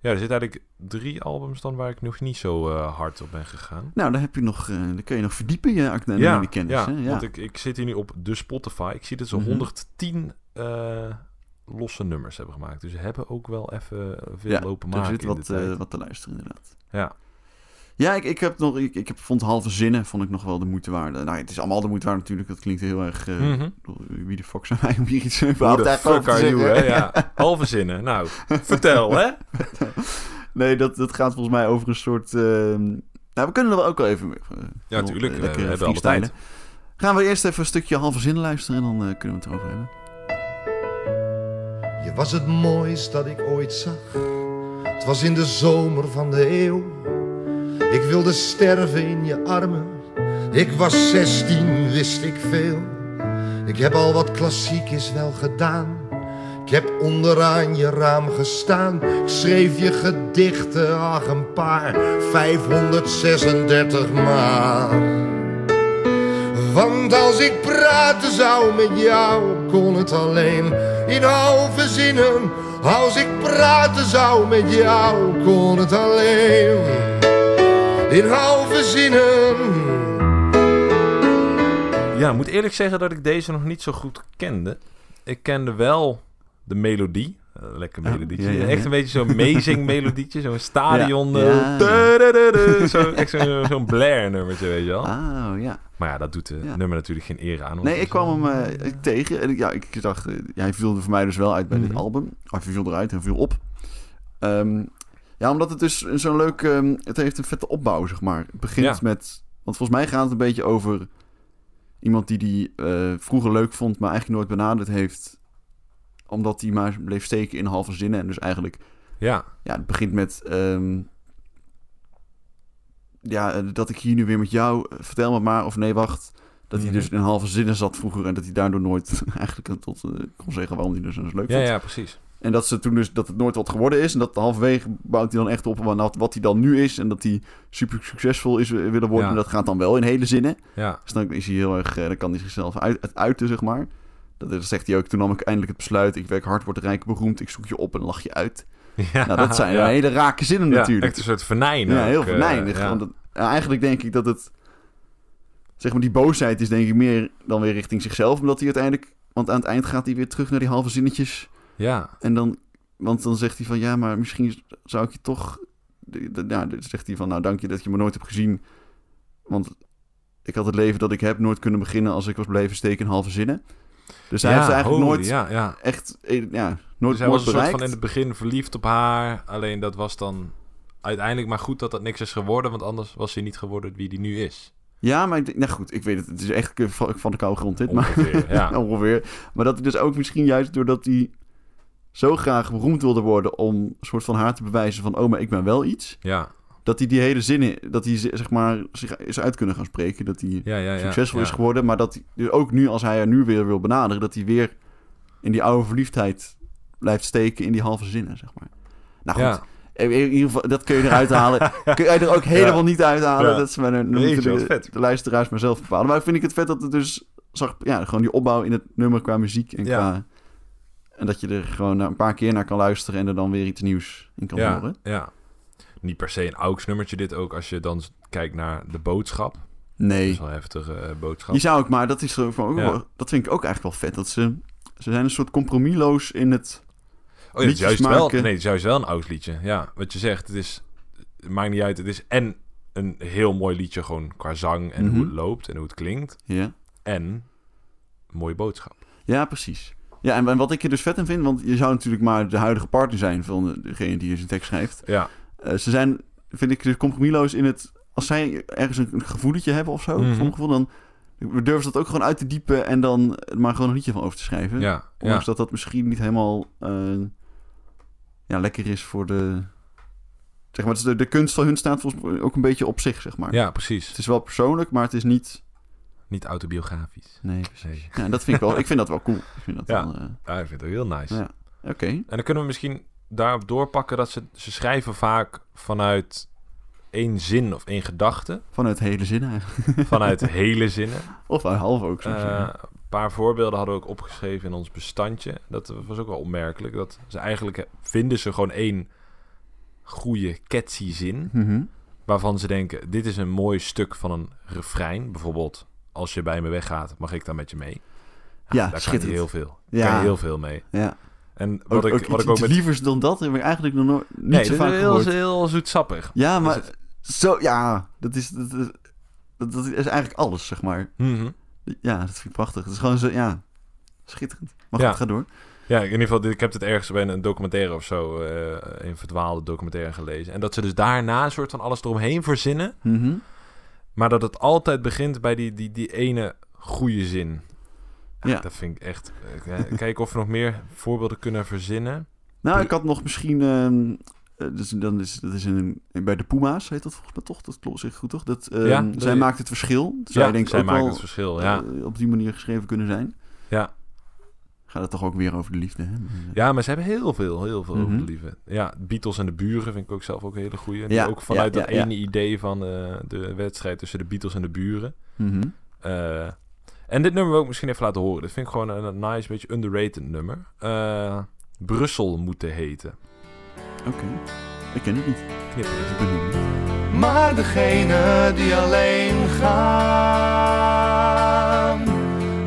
ja, er zitten eigenlijk drie albums dan waar ik nog niet zo hard op ben gegaan. Nou, dan, heb je nog, eh, dan kun je nog verdiepen je acte en ja, kennis. ja, hè? ja. want ik, ik zit hier nu op de Spotify. Ik zie dat ze Mhm. 110 eh, losse nummers hebben gemaakt. Dus ze hebben ook wel even veel Ja, lopen er maken zit in wat, eh, wat te luisteren inderdaad. Ja. Ja, ik, ik heb nog, ik, ik heb, vond halve zinnen vond ik nog wel de moeite waard. Nou, het is allemaal de moeite waard natuurlijk. Dat klinkt heel erg. eh, Mhm. Wie de fuck zijn wij om hier iets over te zeggen? hè? Ja, halve zinnen. Nou, vertel, hè? Nee, dat, dat gaat volgens mij over een soort. ehm, nou, we kunnen er wel ook wel even. eh, Ja, nog, tuurlijk. eh, We hebben alle tijd. Gaan we eerst even een stukje halve zinnen luisteren en dan kunnen we het erover hebben. Was het mooist dat ik ooit zag. Het was in de zomer van de eeuw. Ik wilde sterven in je armen. Ik was 16, wist ik veel. Ik heb al wat klassiek is wel gedaan. Ik heb onderaan je raam gestaan. Ik schreef je gedichten, ach een paar. 536 maar. Want als ik praten zou met jou, kon het alleen in halve zinnen. Als ik praten zou met jou, kon het alleen in halve zinnen. Ja, ik moet eerlijk zeggen dat ik deze nog niet zo goed kende. Ik kende wel de melodie. Eh, lekker melodietje. ja, ja, Echt een beetje zo'n amazing melodietje. Zo'n stadion. Eh, Zo, echt zo'n zo'n Blair nummertje, weet je wel. Ah, ja. Maar ja, dat doet de nummer natuurlijk geen eer aan. Nee, ik kwam hem eh, tegen. En ja, ik dacht, hij viel er voor mij dus wel uit bij Mhm. dit album. Of hij viel eruit en viel op. Ehm, ja, omdat het dus zo'n leuk... ehm, het heeft een vette opbouw, zeg maar. Het begint met... Want volgens mij gaat het een beetje over... Iemand die die vroeger leuk vond, maar eigenlijk nooit benaderd heeft. Omdat hij maar bleef steken in halve zinnen. En dus eigenlijk... Ja, Ja, het begint met... ehm, ja, eh, dat ik hier nu weer met jou, eh, vertel me maar, of nee, wacht. Dat hij Mhm. dus in halve zinnen zat vroeger en dat hij daardoor nooit eigenlijk tot eh, kon zeggen waarom hij dus zo leuk Ja, vond. ja, precies. En dat ze toen dus dat het nooit wat geworden is. En dat halverwege bouwt hij dan echt op wat, wat hij dan nu is. En dat hij super succesvol is willen worden. Ja. En dat gaat dan wel in hele zinnen. Ja, Dus dan is hij heel erg, dan kan hij zichzelf uit, het uiten, zeg maar. Dat, zegt hij ook, toen nam ik eindelijk het besluit. Ik werk hard, word rijk, beroemd. Ik zoek je op en lach je uit. ja. Nou, dat zijn ja. hele rake zinnen Ja, natuurlijk. echt een soort Ja, ook, heel eh, eigenlijk denk ik dat het... Zeg maar, die boosheid is denk ik meer dan weer richting zichzelf. Omdat hij uiteindelijk... Want aan het eind gaat hij weer terug naar die halve zinnetjes. Ja, En dan... Want dan zegt hij van... Ja, maar misschien zou ik je toch... dan zegt hij van... Nou, dank je dat je me nooit hebt gezien. Want ik had het leven dat ik heb nooit kunnen beginnen... als ik was blijven steken in halve zinnen. Dus hij ja, heeft eigenlijk holy, nooit Ja, ja. echt... eh, Ja, nooit, Dus hij nooit was een soort van in het begin verliefd op haar. Alleen dat was dan uiteindelijk maar goed dat dat niks is geworden. Want anders was hij niet geworden wie hij nu is. Ja, maar ik denk- nou goed, ik weet het. Het is echt van de koude grond dit. Maar, ja. ongeveer. Maar dat hij dus ook misschien juist doordat hij zo graag beroemd wilde worden om een soort van haar te bewijzen van, oh, maar ik ben wel iets. Ja, Dat hij die hele zinnen, dat hij zeg maar zich is uit kunnen gaan spreken. Dat hij ja, ja. ja succesvol is geworden. Maar dat hij dus ook nu, als hij haar nu weer wil benaderen, dat hij weer in die oude verliefdheid blijft steken in die halve zinnen, zeg maar. Nou goed, in ieder geval, dat kun je eruit halen. kun je er ook helemaal niet uithalen. Dat is Nee, moeten wat de, de luisteraars maar zelf bepalen. Maar vind ik het vet dat het dus zag, ja, gewoon die opbouw in het nummer qua muziek en qua en dat je er gewoon een paar keer naar kan luisteren en er dan weer iets nieuws in kan horen. ja. Niet per se een AUX nummertje dit ook. Als je dan kijkt naar de boodschap. Dat Nee, is wel een heftige eh, boodschap. je zou ook, maar dat is ook Ja. dat vind ik ook eigenlijk wel vet dat ze ze zijn een soort compromisloos in het Oh, ja, het is juist wel, nee, het is juist wel een oud liedje. Ja, wat je zegt, het is, het maakt niet uit. Het is en een heel mooi liedje, gewoon qua zang en hoe Mhm. het loopt en hoe het klinkt. ja. En een mooie boodschap. Ja, precies. Ja, en, en wat ik er dus vet in vind, want je zou natuurlijk maar de huidige partner zijn van degene die zijn tekst schrijft. Ja, ze zijn, vind ik, dus compromisloos in het... Als zij ergens een, een gevoeletje hebben of zo, Mhm. gevoel, dan durven ze dat ook gewoon uit te diepen en dan maar gewoon een liedje van over te schrijven. ja, ja. Ondanks dat dat misschien niet helemaal eh, ja, lekker is voor de... Zeg maar, de, de kunst van hun staat volgens mij ook een beetje op zich, zeg maar. ja, precies. Het is wel persoonlijk, maar het is niet... Niet autobiografisch. Nee, precies. Nee. Ja, dat vind ik wel... ik vind dat wel cool. Ik vind dat Ja. wel... eh, Ja, ik vind het heel nice. ja. Oké. En dan kunnen we misschien daarop doorpakken dat ze, ze schrijven vaak vanuit één zin of één gedachte. Vanuit hele zinnen eigenlijk. Vanuit hele zinnen. Of uit half ook soms. Eh, ja. een paar voorbeelden hadden we ook opgeschreven in ons bestandje. Dat was ook wel opmerkelijk. Dat ze eigenlijk vinden ze gewoon één goede catchy zin. Mhm. Waarvan ze denken, dit is een mooi stuk van een refrein. Bijvoorbeeld, als je bij me weggaat, mag ik dan met je mee? Ja, daar kan je heel veel. Ja. Kan je heel veel mee. Ja. En Wat ook, ik, wat ik ook met... lievers dan dat heb ik eigenlijk nog nooit niet Nee, zo vaak is heel, heel zoetsappig. Ja, maar zo, ja, dat is, dat, is- dat, dat is eigenlijk alles, zeg maar. Mhm. Ja, dat vind ik prachtig. Het is gewoon zo, ja, schitterend. Maar Ja. goed, ga door. Ja, in ieder geval, ik heb het ergens bij een documentaire of zo, eh een verdwaalde documentaire gelezen. En dat ze dus daarna een soort van alles eromheen verzinnen. Mhm. Maar dat het altijd begint bij die, die, die ene goede zin. Ja. Dat vind ik echt... eh, kijken of we nog meer voorbeelden kunnen verzinnen. Nou, ik had nog misschien, ehm, eh, dus dan is, dat is een, bij de Puma's, heet dat volgens mij toch? Dat klopt zich goed, toch? Dat, ehm, Ja, zij maakt het verschil. Zij ja, denk zij ook wel het verschil, ja. eh, op die manier geschreven kunnen zijn. Ja. Gaat het toch ook weer over de liefde, hè? ja, maar ze hebben heel veel, heel veel over Mhm. de liefde. Ja, Beatles en de buren vind ik ook zelf ook een hele goeie. Ja, ook vanuit dat ene idee van de wedstrijd tussen de Beatles en de buren. Mhm. Eh, en dit nummer wil ik misschien even laten horen. Dit vind ik gewoon een, een nice, beetje underrated nummer. Eh, Brussel moeten heten. Oké. Ik ken het niet. Ben benieuwd. Maar degene die alleen gaan,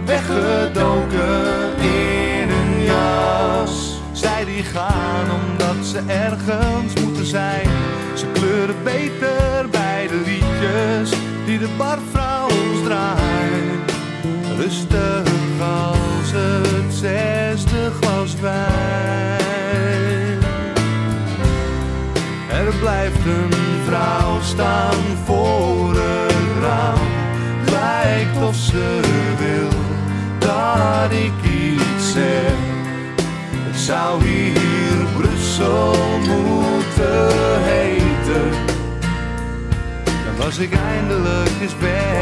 weggedoken in een jas. Zij die gaan omdat ze ergens moeten zijn. Ze kleuren beter bij de liedjes die de barvrouw ons draait. Rustig als het zesde glas wijn. Er blijft een vrouw staan voor het raam. Lijkt of ze wil dat ik iets zeg. Het zou hier Brussel moeten heten. Wat was ik eindelijk eens weg.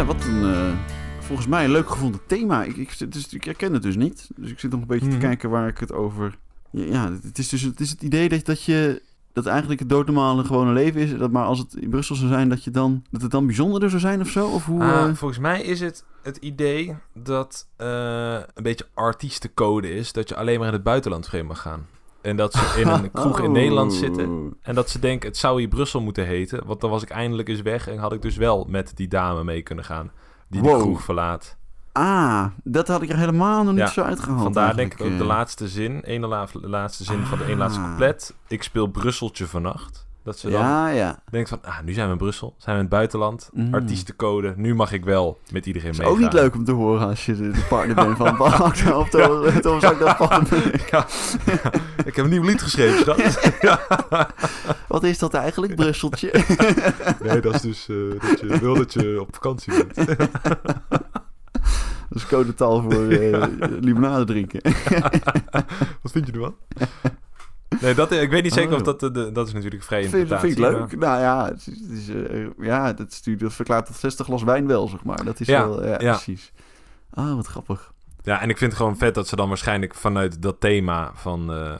Ja, wat een, eh, volgens mij een leuk gevonden thema. Ik, ik, is, ik herken het dus niet. Dus ik zit nog een beetje Mhm. te kijken waar ik het over... Ja, ja, het is dus het, is het idee dat, dat je... Dat eigenlijk het doodnormale gewone leven is. Dat maar als het in Brussel zou zijn, dat, je dan, dat het dan bijzonderder zou zijn of zo? Of hoe... Ah, eh, volgens mij is het het idee dat eh, een beetje artiestencode is dat je alleen maar in het buitenland vreemd mag gaan. En dat ze in een kroeg in Oh. Nederland zitten. En dat ze denken, het zou hier Brussel moeten heten. Want dan was ik eindelijk eens weg en had ik dus wel met die dame mee kunnen gaan. Die de kroeg verlaat. Ah, dat had ik er helemaal nog niet Ja, zo uitgehaald. Vandaar denk ik ook de eh. laatste zin, ene la laatste zin van de één laatste Ah. couplet. Ik speel Brusseltje vannacht. Dat ze dan Ja, ja. denkt van, ah, nu zijn we in Brussel, zijn we in het buitenland. Mm. Artiestencode, nu mag ik wel met iedereen is meegaan. ook niet leuk om te horen als je de, de partner bent van Bach. Of Thomas Akda Munnik. Ja. ik heb een nieuw lied geschreven, dat. Wat is dat eigenlijk, Brusseltje? Nee, dat is dus eh, dat je wil dat je op vakantie bent. Dat is codetaal voor eh, limonade drinken. Wat vind je ervan? Nee, dat, ik weet niet zeker Oh. of dat... De, de- dat is natuurlijk vrij vind, dat vind ik leuk. Nou ja, het is, het is, eh, ja dat, is, dat verklaart dat 60 glas wijn wel, zeg maar. Dat is Ja, wel, ja, ja. precies. Ah, wat grappig. Ja, en ik vind het gewoon vet dat ze dan waarschijnlijk vanuit dat thema van... eh,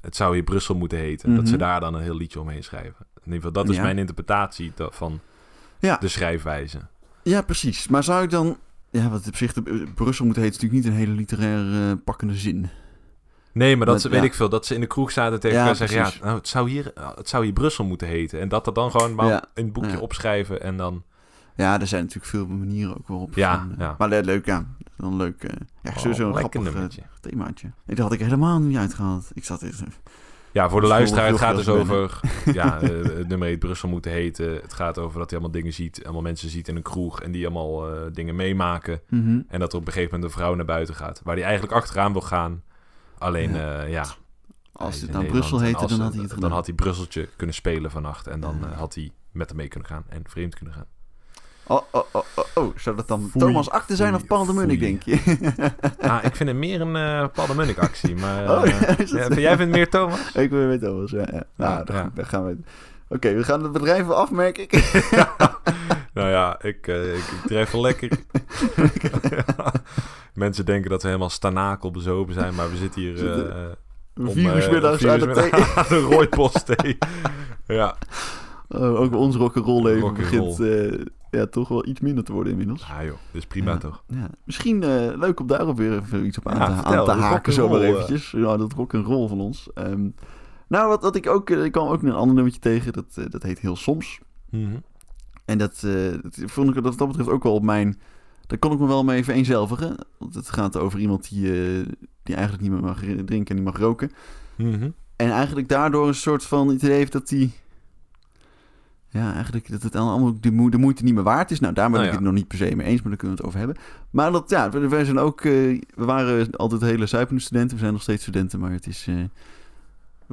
het zou hier Brussel moeten heten. Dat ze Mhm. daar dan een heel liedje omheen schrijven. In ieder geval, dat is Ja. mijn interpretatie van Ja. de schrijfwijze. Ja, precies. Maar zou ik dan... Ja, wat op zich de, Brussel moet heten is natuurlijk niet een hele literaire eh, pakkende zin. Nee, maar dat Met- ze, weet ja. ik veel, dat ze in de kroeg zaten tegen Ja, elkaar zeggen... Ja, nou, het zou, hier, het zou hier Brussel moeten heten. En dat er dan gewoon maar in het boekje opschrijven en dan... Ja, er zijn natuurlijk veel manieren ook waarop. Ja, van, eh, ja. Maar le- leuk, ja. Dan leuk... eh ja, Oh, sowieso een grappig eh, nummertje. themaatje. Dat had ik helemaal niet uitgehaald. Ik zat echt... Ja, voor de Dat is luisteraar, het gaat dus over... ja, eh, het nummer heet Brussel moeten heten. Het gaat over dat hij allemaal dingen ziet. Allemaal mensen ziet in een kroeg. En die allemaal eh, dingen meemaken. Mhm. En dat er op een gegeven moment een vrouw naar buiten gaat. Waar hij eigenlijk achteraan wil gaan. Alleen, Ja. ja... ja Als is het nou Nederland. Brussel heette, dan had hij het Dan had hij Brusseltje kunnen spelen vannacht. En dan eh, had hij met hem mee kunnen gaan. En vreemd kunnen gaan. Oh, oh, oh, oh, oh. Zou dat dan Foei, Thomas Akte zijn foei, of Paul de Munnik, denk je? Ah, ik vind het meer een eh Paul de Munnik actie. Maar Oh, eh, ja, vind- jij vindt meer Thomas? ik ben met Thomas, ja. ja. Nou, dan, dan gaan we... Oké, we gaan het bedrijf wel af, merk ik. Nou ja, ik, eh, ik, ik drijf wel lekker. Mensen denken dat we helemaal stanakel bezopen zijn, maar we zitten hier... Eh, Vier uur middags aan uur de thee. aan de rooibos thee. ja. Oh, ook ons rock'n'roll leven begint eh, ja, toch wel iets minder te worden inmiddels. Ah joh, dit is prima Ja. toch? Ja. Misschien leuk om daarop weer even iets op aan, Ja, te, aan vertel, te die haken, zomaar eventjes. Ja, dat rock'n'roll van ons. Ehm, nou, wat, wat ik ook... Ik kwam ook een ander nummertje tegen, dat, dat heet Heel Soms. Mhm. En dat, eh, dat vond ik wat dat betreft ook wel op mijn... Daar kon ik me wel mee vereenzelvigen. Want het gaat over iemand die, eh, die eigenlijk niet meer mag drinken en niet mag roken. Mhm. En eigenlijk daardoor een soort van idee heeft dat hij... Ja, eigenlijk dat het allemaal de, moe- de moeite niet meer waard is. Nou, daar ben Nou ik ja. het nog niet per se mee eens, maar daar kunnen we het over hebben. Maar dat, ja, we, wij zijn ook... eh, we waren altijd hele zuipende studenten. We zijn nog steeds studenten, maar het is...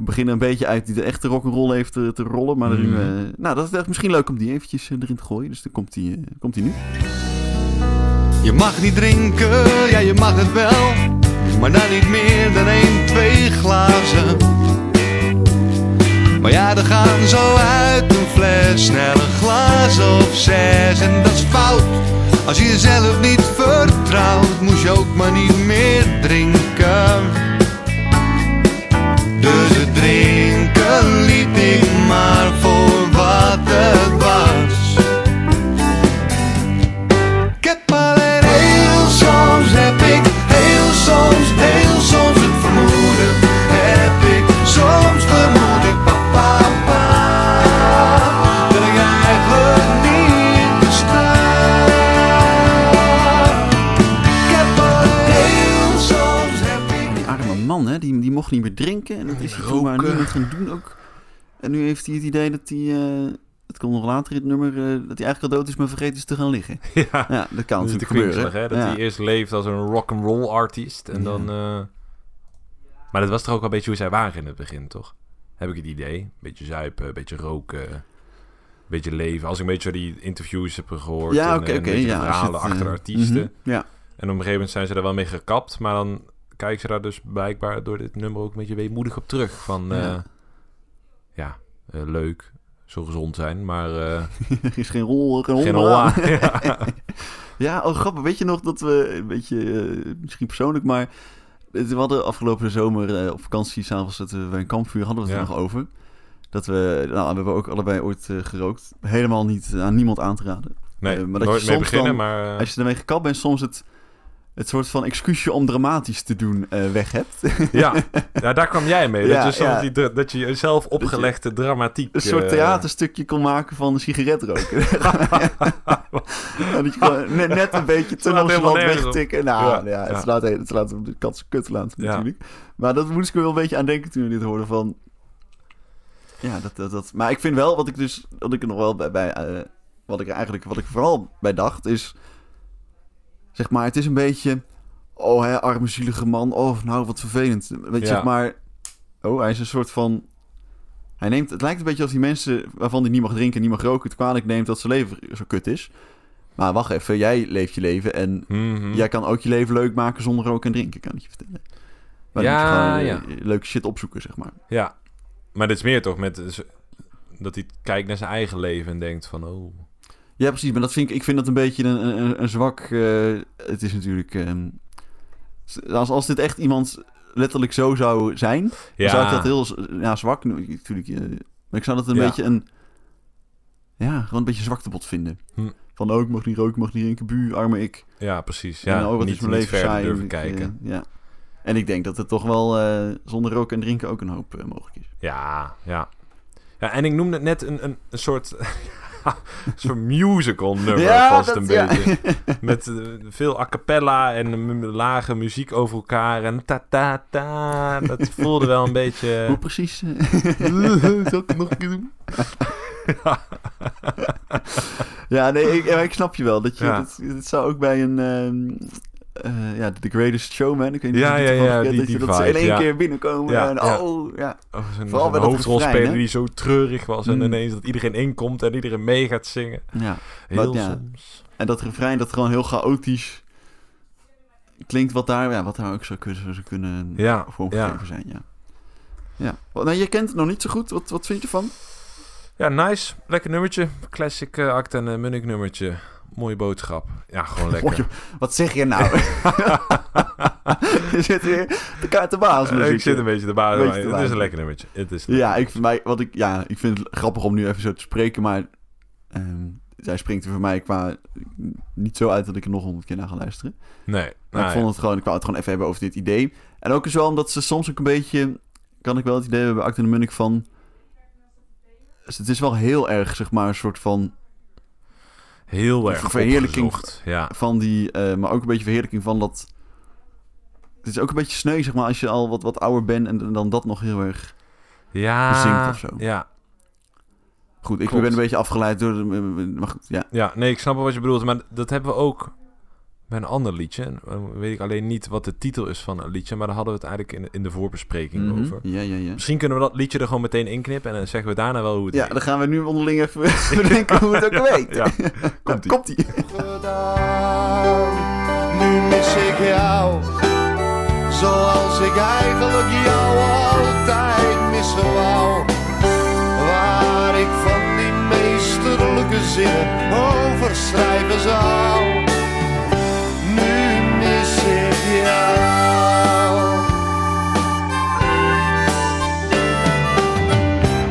we beginnen een beetje uit die de echte rock'n'roll heeft te, te rollen. Maar erin, Mhm. eh, nou, dat is echt misschien leuk om die eventjes eh, erin te gooien. Dus dan komt die, eh, komt die nu. Je mag niet drinken, ja je mag het wel, maar dan niet meer dan één, twee glazen. Maar ja, er gaan zo uit een fles snel een glas of zes en dat is fout. Als je jezelf niet vertrouwt, moest je ook maar niet meer drinken. Dus het drinken liet ik maar voor wat het mocht niet meer drinken. En dat is hij toen maar niet meer gaan doen ook. En nu heeft hij het idee dat hij... eh het komt nog later in het nummer... eh, dat hij eigenlijk al dood is, maar vergeten is te gaan liggen. Ja, Ja, dat kan natuurlijk gebeuren. hè? Dat ja. hij eerst leeft als een rock'n'roll artiest en Ja. dan... eh, Maar dat was toch ook wel een beetje hoe zij waren in het begin, toch? Heb ik het idee. Beetje zuipen, een beetje roken, een beetje leven. Als ik een beetje die interviews heb gehoord Ja, en, oké, en verhalen het, achter artiesten. mhm, Ja, En op een gegeven moment zijn ze er wel mee gekapt, maar dan kijken ze daar dus blijkbaar door dit nummer ook een beetje weemoedig op terug. Van, Ja. ja, ja eh, leuk, zo gezond zijn, maar eh, er is geen rol, geen, geen hol aan. ja. Ja, oh grappig. Weet je nog dat we, een beetje, eh, misschien persoonlijk, maar we hadden afgelopen zomer eh, op vakantie, s'avonds zaten we bij een kampvuur, hadden we het Ja. er nog over. Dat we, nou, we hebben ook allebei ooit eh, gerookt. Helemaal niet aan niemand aan te raden. Nee, Eh, maar dat je nooit mee soms beginnen, dan- maar... eh, Als je ermee gekapt bent, soms het, het soort van excuusje om dramatisch te doen eh, weg hebt. ja. ja, daar kwam jij mee. Ja, dat, je ja. die, dat je jezelf opgelegde dramatiek... Een soort eh, theaterstukje kon maken van een sigaret roken. en dat je gewoon net, net een beetje te nonchalant wegtikken. Nou, Ja, het ja. slaat, het slaat op de katse kut laten Ja. natuurlijk. Maar dat moest ik wel een beetje aan denken toen we dit hoorden van... Ja, dat, dat, dat... Maar ik vind wel, wat ik dus... Wat ik er nog wel bij... bij eh, wat ik er eigenlijk... Wat ik vooral bij dacht, is... Zeg maar, het is een beetje... Oh, hè, arme zielige man. Oh, nou, wat vervelend. Weet je, Ja. zeg maar... Oh, hij is een soort van... Hij neemt, het lijkt een beetje als die mensen waarvan hij niet mag drinken, niet mag roken, het kwalijk neemt dat zijn leven zo kut is. Maar wacht even, jij leeft je leven en mhm. jij kan ook je leven leuk maken zonder roken en drinken, kan ik je vertellen. Maar dan moet je gewoon ja. eh, leuke shit opzoeken, zeg maar. Ja, maar dit is meer toch met... Dat hij kijkt naar zijn eigen leven en denkt van... Oh, Ja, precies, maar dat vind ik, ik vind dat een beetje een, een, een zwak... eh, het is natuurlijk... ehm, als, als dit echt iemand letterlijk zo zou zijn, ja, zou ik dat heel ja, zwak. Natuurlijk, eh, maar ik zou dat een Ja. beetje een... Ja, gewoon een beetje zwaktebod vinden. Hm. Van, oh, ik mag niet roken, ik mag niet drinken, buur, arme ik. ja, precies. Ja, Ja, oh, wat niet, is mijn leven verder saai. durven Ik, kijken. eh, ja. En ik denk dat het toch wel eh, zonder roken en drinken ook een hoop eh, mogelijk is. Ja, ja. Ja, en ik noemde het net een, een, een soort... soort musical nummer was het een ja. beetje. Met eh, veel a cappella en lage muziek over elkaar. En ta ta ta. Dat voelde wel een beetje... Hoe precies? eh? Zal ik het nog een keer doen? ja, nee, ik, ik snap je wel. Dat je, Ja. dat, dat zou ook bij een... ehm, eh, ja, The Greatest Showman. Ik weet niet Ja, of je ja, ja, die- dat die dat ze in één keer binnenkomen. Ja, en, oh, ja. Oh, Vooral dat hoofdrolspeler die zo treurig was. En Mm. ineens dat iedereen inkomt en iedereen mee gaat zingen. ja. Heel soms. En dat refrein dat gewoon heel chaotisch klinkt wat daar, ja, wat daar ook zou kunnen, zou kunnen Ja, vormgegeven ja. zijn. Ja. Ja. Nou, je kent het nog niet zo goed. Wat, wat vind je ervan? Ja, nice. Lekker nummertje. Classic uh, Act en uh, Munnik nummertje. Mooie boodschap. Ja, gewoon lekker. Mooie- Wat zeg je nou? je zit weer de kaart de baas. Eh, ik zit een beetje maar te het is een lekker nummertje. Het is Ja, ik, vind mij, wat ik, ja, ik vind het grappig om nu even zo te spreken, maar ehm, zij springt er voor mij qua niet zo uit dat ik er nog honderd keer naar ga luisteren. Nee. Maar nou ik vond ja. het gewoon, ik wou het gewoon even hebben over dit idee. En ook eens wel omdat ze soms ook een beetje, kan ik wel het idee hebben bij Acte de Munnik van, dus het is wel heel erg, zeg maar, een soort van, Heel erg verheerlijking. Ja. van die, eh, maar ook een beetje verheerlijking van dat, het is ook een beetje sneu, zeg maar, als je al wat, wat ouder bent en dan dat nog heel erg Ja. bezinkt of zo. Ja. goed. Ik Klopt. ben een beetje afgeleid door, de, maar goed, ja. Ja, nee, ik snap wel wat je bedoelt. Maar dat hebben we ook bij een ander liedje. En dan weet ik alleen niet wat de titel is van een liedje. Maar daar hadden we het eigenlijk in, in de voorbespreking Mhm. over. Ja, ja, ja. Misschien kunnen we dat liedje er gewoon meteen inknippen. En dan zeggen we daarna wel hoe het Ja, heet. dan gaan we nu onderling even bedenken hoe het ook weet. Ja, komt-ie. Komt-ie. gedaan. Nu mis ik jou, zoals ik eigenlijk jou altijd missen wou. Waar ik van die meesterlijke zinnen over schrijven zou.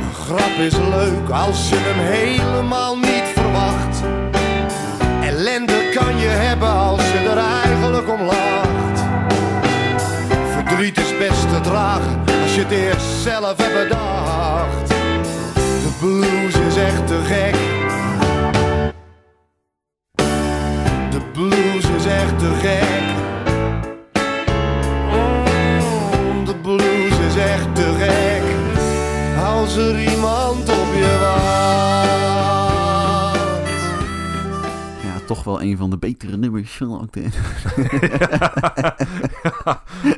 Een grap is leuk als je hem helemaal niet verwacht. Ellende kan je hebben als je er eigenlijk om lacht. Verdriet is best te dragen als je het eerst zelf hebt bedacht. De blues is echt te gek. De blues is echt te gek. Als er iemand op je wacht. Ja, toch wel een van de betere nummers van Acte.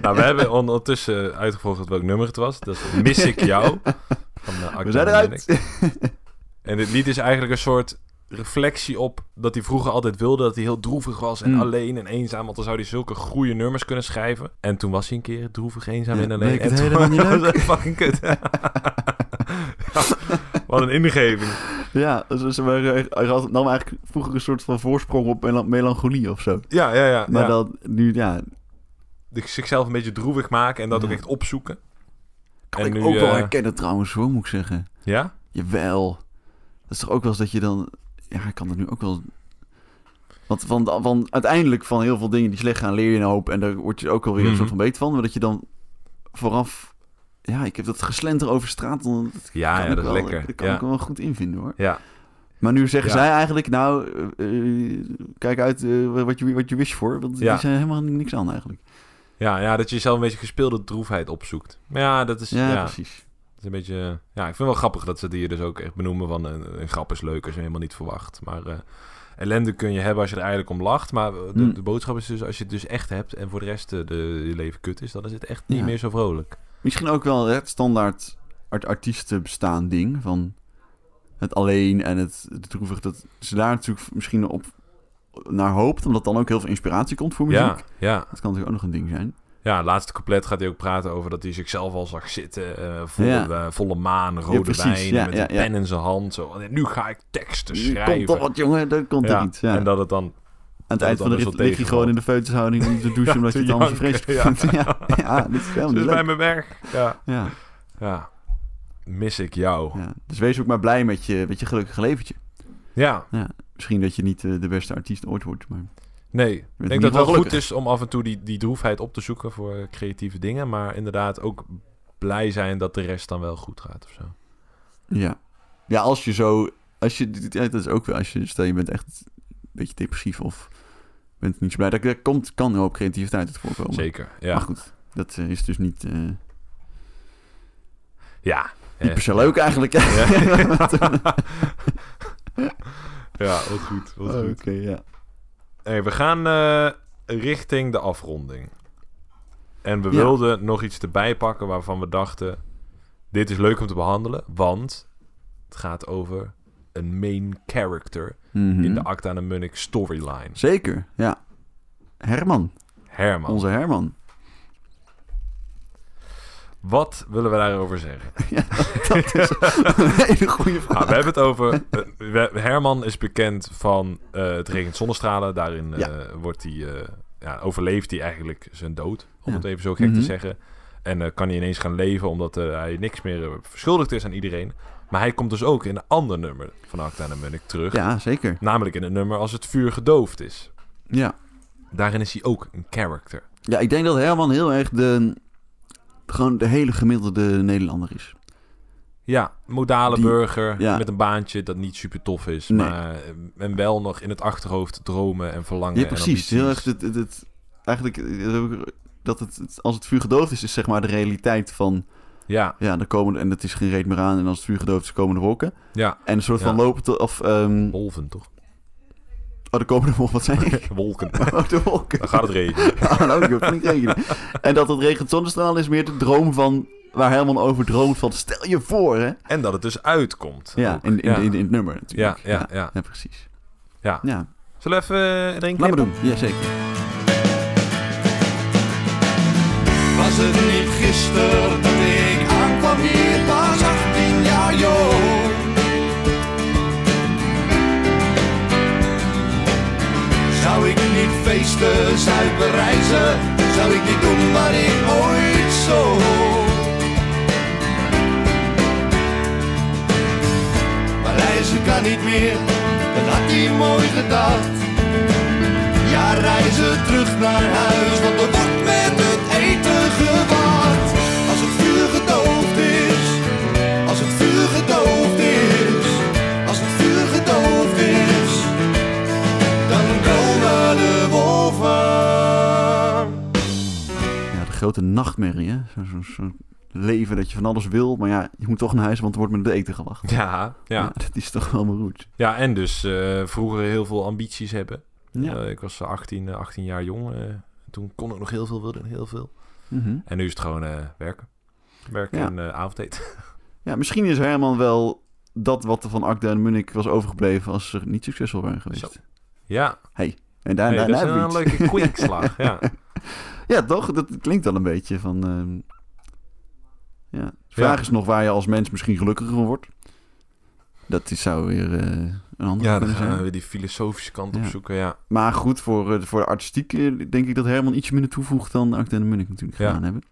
nou, we hebben ondertussen uitgevolgd welk nummer het was. Dat is Miss ik jou. Van de We zijn eruit. En dit lied is eigenlijk een soort reflectie op dat hij vroeger altijd wilde dat hij heel droevig was en Mm. alleen en eenzaam. Want dan zou hij zulke goede nummers kunnen schrijven. En toen was hij een keer droevig, eenzaam Ja, en alleen. bleek het en toen helemaal niet was fucking kut. Wat een ingeving. Ja, dus ze waren, nam eigenlijk vroeger een soort van voorsprong op mela- melancholie of zo. Ja, ja, ja. Maar ja. dan nu, ja, zichzelf een beetje droevig maken en dat Ja. ook echt opzoeken. kan En ik nu, ook wel eh, herkennen trouwens, hoor, moet ik zeggen. Ja? Jawel. Dat is toch ook wel eens dat je dan... Ja, ik kan dat nu ook wel... Want van, van, uiteindelijk van heel veel dingen die slecht gaan leer je een hoop. En daar word je ook alweer Mhm. een soort van beter van. Maar dat je dan vooraf... Ja, ik heb dat geslenter over straat. Dat Ja, dat is lekker. Dat kan Ja. ik wel goed invinden hoor. Ja. Maar nu zeggen Ja. zij eigenlijk, nou, eh, eh, kijk uit eh, wat, je, wat je wist voor. Want die zijn helemaal niks aan eigenlijk. Ja, ja, dat je zelf een beetje gespeelde droefheid opzoekt. Maar ja, dat is, Ja, precies. dat is een beetje... Ja, ik vind het wel grappig dat ze hier dus ook echt benoemen van... Een, een grap is leuk als je helemaal niet verwacht. Maar ellende kun je hebben als je er eigenlijk om lacht. Maar de, Hmm. de boodschap is dus als je het dus echt hebt... en voor de rest de, je leven kut is... dan is het echt niet Ja. meer zo vrolijk. Misschien ook wel het standaard art artiestenbestaan ding van het alleen en het, het droevig. Dat ze daar natuurlijk misschien op naar hoopt, omdat dan ook heel veel inspiratie komt voor muziek. Ja, ja. Dat kan natuurlijk ook nog een ding zijn. Ja, laatste couplet gaat hij ook praten over dat hij zichzelf al zag zitten. eh, volle, Ja. eh, volle maan, rode wijn, Ja, met een pen in zijn hand. Zo. En nu ga ik teksten schrijven. komt toch wat, jongen, er komt er iets. En dat het dan... Aan het eind van de rit je gewoon in de feutushouding om te douchen, Ja, omdat je het anders janken, vreselijk ja. vindt. Ja, ja, dit is helemaal Dus bij mijn werk. Ja. Ja, ja. Mis ik jou. ja. Dus wees ook maar blij met je, met je gelukkige leventje. Ja. Misschien dat je niet eh, de beste artiest ooit wordt, maar... Nee, ik denk dat het wel goed is om af en toe die, die droefheid op te zoeken voor creatieve dingen. Maar inderdaad ook blij zijn dat de rest dan wel goed gaat of zo. Ja. Ja, als je zo... Als je, ja, dat is ook wel... Als je, stel je bent echt een beetje depressief of bent niet zo blij. Daar, daar komt, kan een hoop creativiteit uit voorkomen. Zeker, ja. Maar goed, dat eh, is dus niet, eh, niet Ja. eh, per se leuk eigenlijk. Ja. ja, wat goed. Wat Oh, goed. Oké, ja. Hey, we gaan eh, richting de afronding. En we Ja. wilden nog iets erbij pakken waarvan we dachten... Dit is leuk om te behandelen, want het gaat over een main character Mhm. in de Acta en de Munnik storyline. Zeker, ja. Herman, Herman. onze Herman. Wat willen we daarover zeggen? Dat is een hele goede vraag. Nou, we hebben het over... eh, Herman is bekend van eh, Het regent zonnestralen. Daarin eh, Ja. wordt hij, ja, overleeft hij eigenlijk zijn dood. Om het even zo gek Mhm. te zeggen. En kan hij ineens gaan leven omdat hij niks meer verschuldigd is aan iedereen. Maar hij komt dus ook in een ander nummer van Acta en de Munnik terug. Ja, zeker. Namelijk in het nummer Als het vuur gedoofd is. Ja. Daarin is hij ook een character. ja, ik denk dat Herman heel erg de... Gewoon de hele gemiddelde Nederlander is. Ja, modale Die- burger ja. met een baantje dat niet super tof is. Nee. Maar, eh, en wel nog in het achterhoofd dromen en verlangen Ja, precies. Heel erg het, het, het- eigenlijk eh, dat het- als het vuur gedoofd is, is zeg maar de realiteit van Ja, ja, er komen en het is geen reet meer aan en als het vuur gedoofd is, komen de wolken. ja. En een soort van lopen te, of ehm Wolven toch? oh, er komen de wolken. Wat ik? Wolken. Oh, de wolken. Dan gaat het regenen. Oh, nou, ik regenen. En dat het regent zonnestraal is meer de droom van waar Herman over droomt van stel je voor, hè? En dat het dus uitkomt. Ja, in, in, ja. In, in het nummer natuurlijk. Ja, ja, ja. ja precies. Ja. Ja, Zullen we even erin laat maar knippen? doen. Ja, zeker. Was het niet gisteren dat feesten, zuipen, reizen? Zou ik niet doen wat ik ooit zo? Maar reizen kan niet meer, dat had hij mooi gedacht. Ja, reizen terug naar huis, want er wordt met grote nachtmerrie, hè? Zo'n zo, zo leven dat je van alles wil, maar ja, je moet toch naar huis, want er wordt met het eten gewacht. Ja, ja. dat is toch wel mijn ja, en dus eh, vroeger heel veel ambities hebben. Ja. Eh, ik was 18, eh, 18 jaar jong. eh, toen kon ik nog heel veel, wilde ik nog heel veel. Mhm. En nu is het gewoon eh, werken. Werken Ja. en eh avondeten. Ja, misschien is Herman wel dat wat er van Akda en Munnik was overgebleven als ze niet succesvol waren geweest. Zo. Ja, En daar, daar, dat is daar een leuke kwinkslag. ja. Ja, toch? Dat klinkt al een beetje van... ehm, ja. De vraag Ja. is nog waar je als mens misschien gelukkiger van wordt. Dat is, zou weer eh, een andere ja, dan gaan we weer die filosofische kant Ja. opzoeken. Ja. Maar goed, voor, eh, voor de artistiek eh, denk ik dat Herman iets minder toevoegt dan Akda en Munnik natuurlijk Ja. gedaan hebben.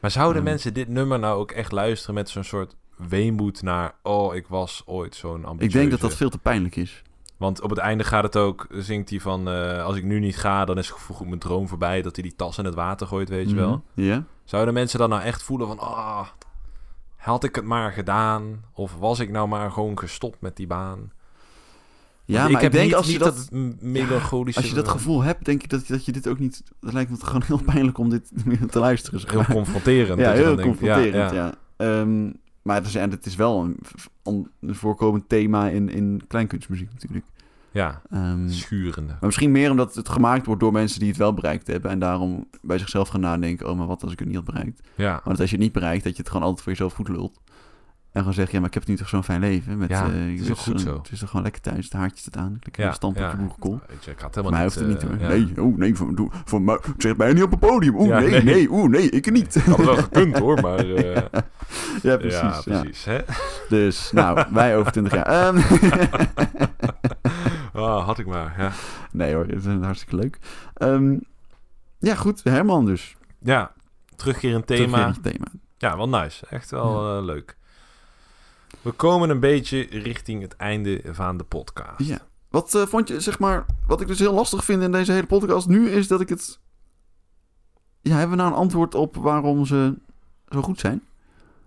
Maar zouden Ja. mensen dit nummer nou ook echt luisteren met zo'n soort weemoed naar... Oh, ik was ooit zo'n ambitieuze... Ik denk dat dat veel te pijnlijk is. Want op het einde gaat het ook, zingt hij van... eh, als ik nu niet ga, dan is mijn droom voorbij. Dat hij die tas in het water gooit, weet je wel. Mhm. Ja? Zouden mensen dan nou echt voelen van... Ah, had ik het maar gedaan? Of was ik nou maar gewoon gestopt met die baan? Ja, Want maar ik, denk niet, als je dat... m- melancholische... Als je dat gevoel hebt, denk ik dat, dat je dit ook niet... Dat lijkt me gewoon heel pijnlijk om dit te luisteren. zeg Heel confronterend. Ja, heel denkt, confronterend, ja, ja. ja. Maar het is, en het is wel een, een, voorkomend thema in, in kleinkunstmuziek natuurlijk. Ja, Ehm, schurende. maar misschien meer omdat het gemaakt wordt door mensen die het wel bereikt hebben. En daarom bij zichzelf gaan nadenken, oh, maar wat als ik het niet had bereikt? Ja, Want als je het niet bereikt, dat je het gewoon altijd voor jezelf goed lult. En gewoon zeggen, ja, maar ik heb nu toch zo'n fijn leven. Met, Ja, eh, het is ook goed een- zo. Het is toch gewoon lekker thuis, de haartjes het aan. Lekker ja, ja, stampen ja. op je boerenkool. Ik het Voor helemaal mij niet... hoeft het niet eh, hoor. Nee, oh nee, voor, doe- voor mij, zeg mij niet op een podium. Oeh, nee, nee. nee, oeh, nee, ik niet. Had het wel gekund hoor, maar... eh, ja, precies. ja, precies. Hè? Dus, nou, wij over 20 jaar. Ehm, Ah, had ik maar, ja. nee hoor, het is hartstikke leuk. Ehm, ja, goed, Herman dus. Ja, terugkerend thema. Terugkerend thema. Ja, wel nice. Echt wel leuk. We komen een beetje richting het einde van de podcast. Ja. Wat eh, vond je, zeg maar, wat ik dus heel lastig vind in deze hele podcast nu, is dat ik het... Ja, hebben we nou een antwoord op waarom ze zo goed zijn?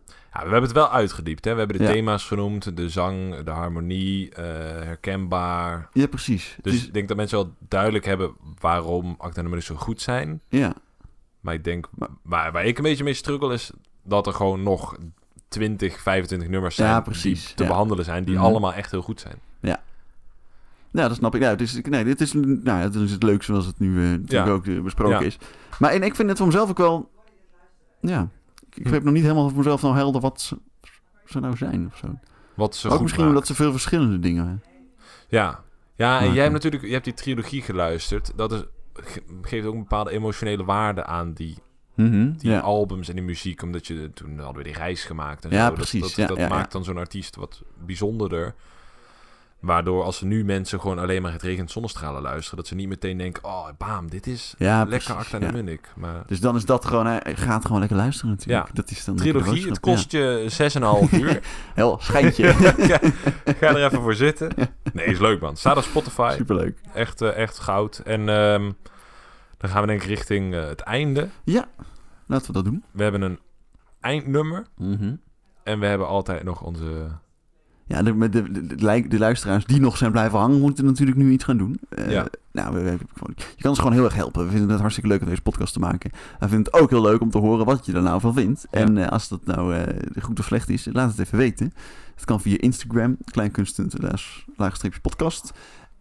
Ja, we hebben het wel uitgediept. Hè? We hebben de Ja. thema's genoemd. De zang, de harmonie, eh, herkenbaar. Ja, precies. Dus is- ik denk dat mensen wel duidelijk hebben waarom Acta Munich zo goed zijn. ja, Maar ik denk, Maar- waar, waar ik een beetje mee struggle is dat er gewoon nog 20, 25 nummers zijn Ja, die precies, te ja. behandelen zijn, die Mhm. allemaal echt heel goed zijn. ja, dat snap ik. Ja, dus, nee, dit is, nou, dit is het leuk zoals het nu eh, natuurlijk Ja. ook eh, besproken is. Maar en ik vind het voor mezelf ook wel... Ja, ik, ik Hm. nog niet helemaal voor mezelf nou helder wat ze, ze nou zijn of zo. Wat ze ook goed misschien maken. omdat ze veel verschillende dingen... Ja, ja en maken. jij hebt natuurlijk je hebt die trilogie geluisterd. Dat is, ge- geeft ook een bepaalde emotionele waarde aan die, Mhm, die ja. albums en die muziek. Omdat je toen hadden we die reis gemaakt. En Ja, zo. precies, Dat, dat, ja, dat ja, maakt dan zo'n artiest wat bijzonderder. Waardoor als nu mensen gewoon alleen maar het regent zonnestralen luisteren, dat ze niet meteen denken: oh, bam, dit is Ja, lekker Acta en ja. de Munnik. Maar Dus dan is dat gewoon... Hij gaat gewoon lekker luisteren natuurlijk. Ja. Dat is dan trilogie, het kost je 6,5 uur. Heel, schijntje. ga, ga er even voor zitten. Nee, is leuk man. Staat op Spotify. Superleuk. Echt. Echt, eh, echt goud. En ehm, dan gaan we denk ik richting eh, het einde. Ja, laten we dat doen. We hebben een eindnummer. Mhm. En we hebben altijd nog onze... Ja, de, de, de, de, lu- de luisteraars die nog zijn blijven hangen, moeten natuurlijk nu iets gaan doen. Eh, Ja. Nou, we, we- gewoon- je kan ons gewoon heel erg helpen. We vinden het hartstikke leuk om deze podcast te maken. We vinden het ook heel leuk om te horen wat je er nou van vindt. En eh, als dat nou eh, goed of slecht is, laat het even weten. Het kan via Instagram, kleinkunsten, podcast.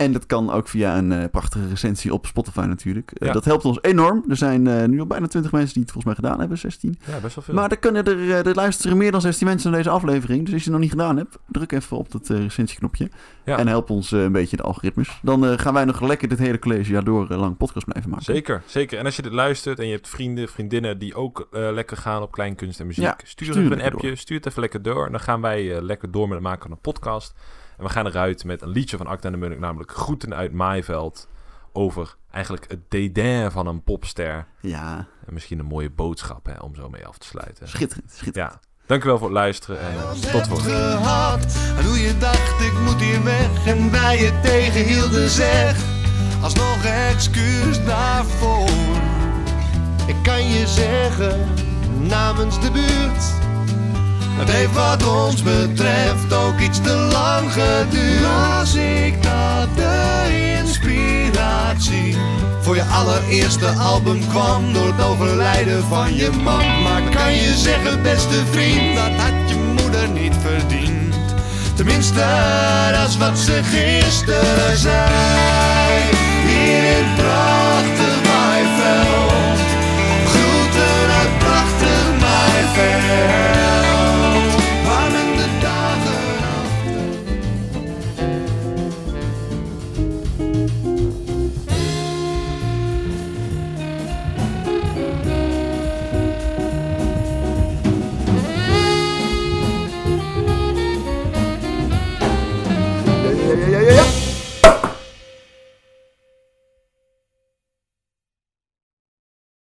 En dat kan ook via een eh, prachtige recensie op Spotify natuurlijk. Eh, Ja. Dat helpt ons enorm. Er zijn eh, nu al bijna 20 mensen die het volgens mij gedaan hebben, 16. Ja, best wel veel. Maar er kunnen er, er luisteren meer dan 16 mensen naar deze aflevering. Dus als je het nog niet gedaan hebt, druk even op dat recensieknopje. Ja. En help ons een beetje de algoritmes. Dan gaan wij nog lekker dit hele collegejaar door lang podcast blijven maken. Zeker, zeker. En als je dit luistert en je hebt vrienden, vriendinnen die ook lekker gaan op kleinkunst en muziek, Ja, stuur, stuur even een appje, door. stuur het even lekker door. En dan gaan wij lekker door met het maken van een podcast. En we gaan eruit met een liedje van Acta en de Munnik, namelijk Groeten uit Maaiveld. Over eigenlijk het dédain van een popster. Ja, En misschien een mooie boodschap hè, om zo mee af te sluiten. schitterend. schitterend. Ja, dankjewel voor het luisteren en eh, tot de volgende keer. gehad. En hoe je dacht ik moet hier weg en wij je tegenhielden zeg. Alsnog excuus daarvoor. Ik kan je zeggen namens de buurt. Het heeft wat ons betreft ook iets te lang geduurd. Las ik dat de inspiratie voor je allereerste album kwam door het overlijden van je man. Maar kan je zeggen, beste vriend, dat had je moeder niet verdiend. Tenminste, dat is wat ze gisteren zei. Hier in prachtig Maaiveld. Groeten uit prachtig Maaiveld.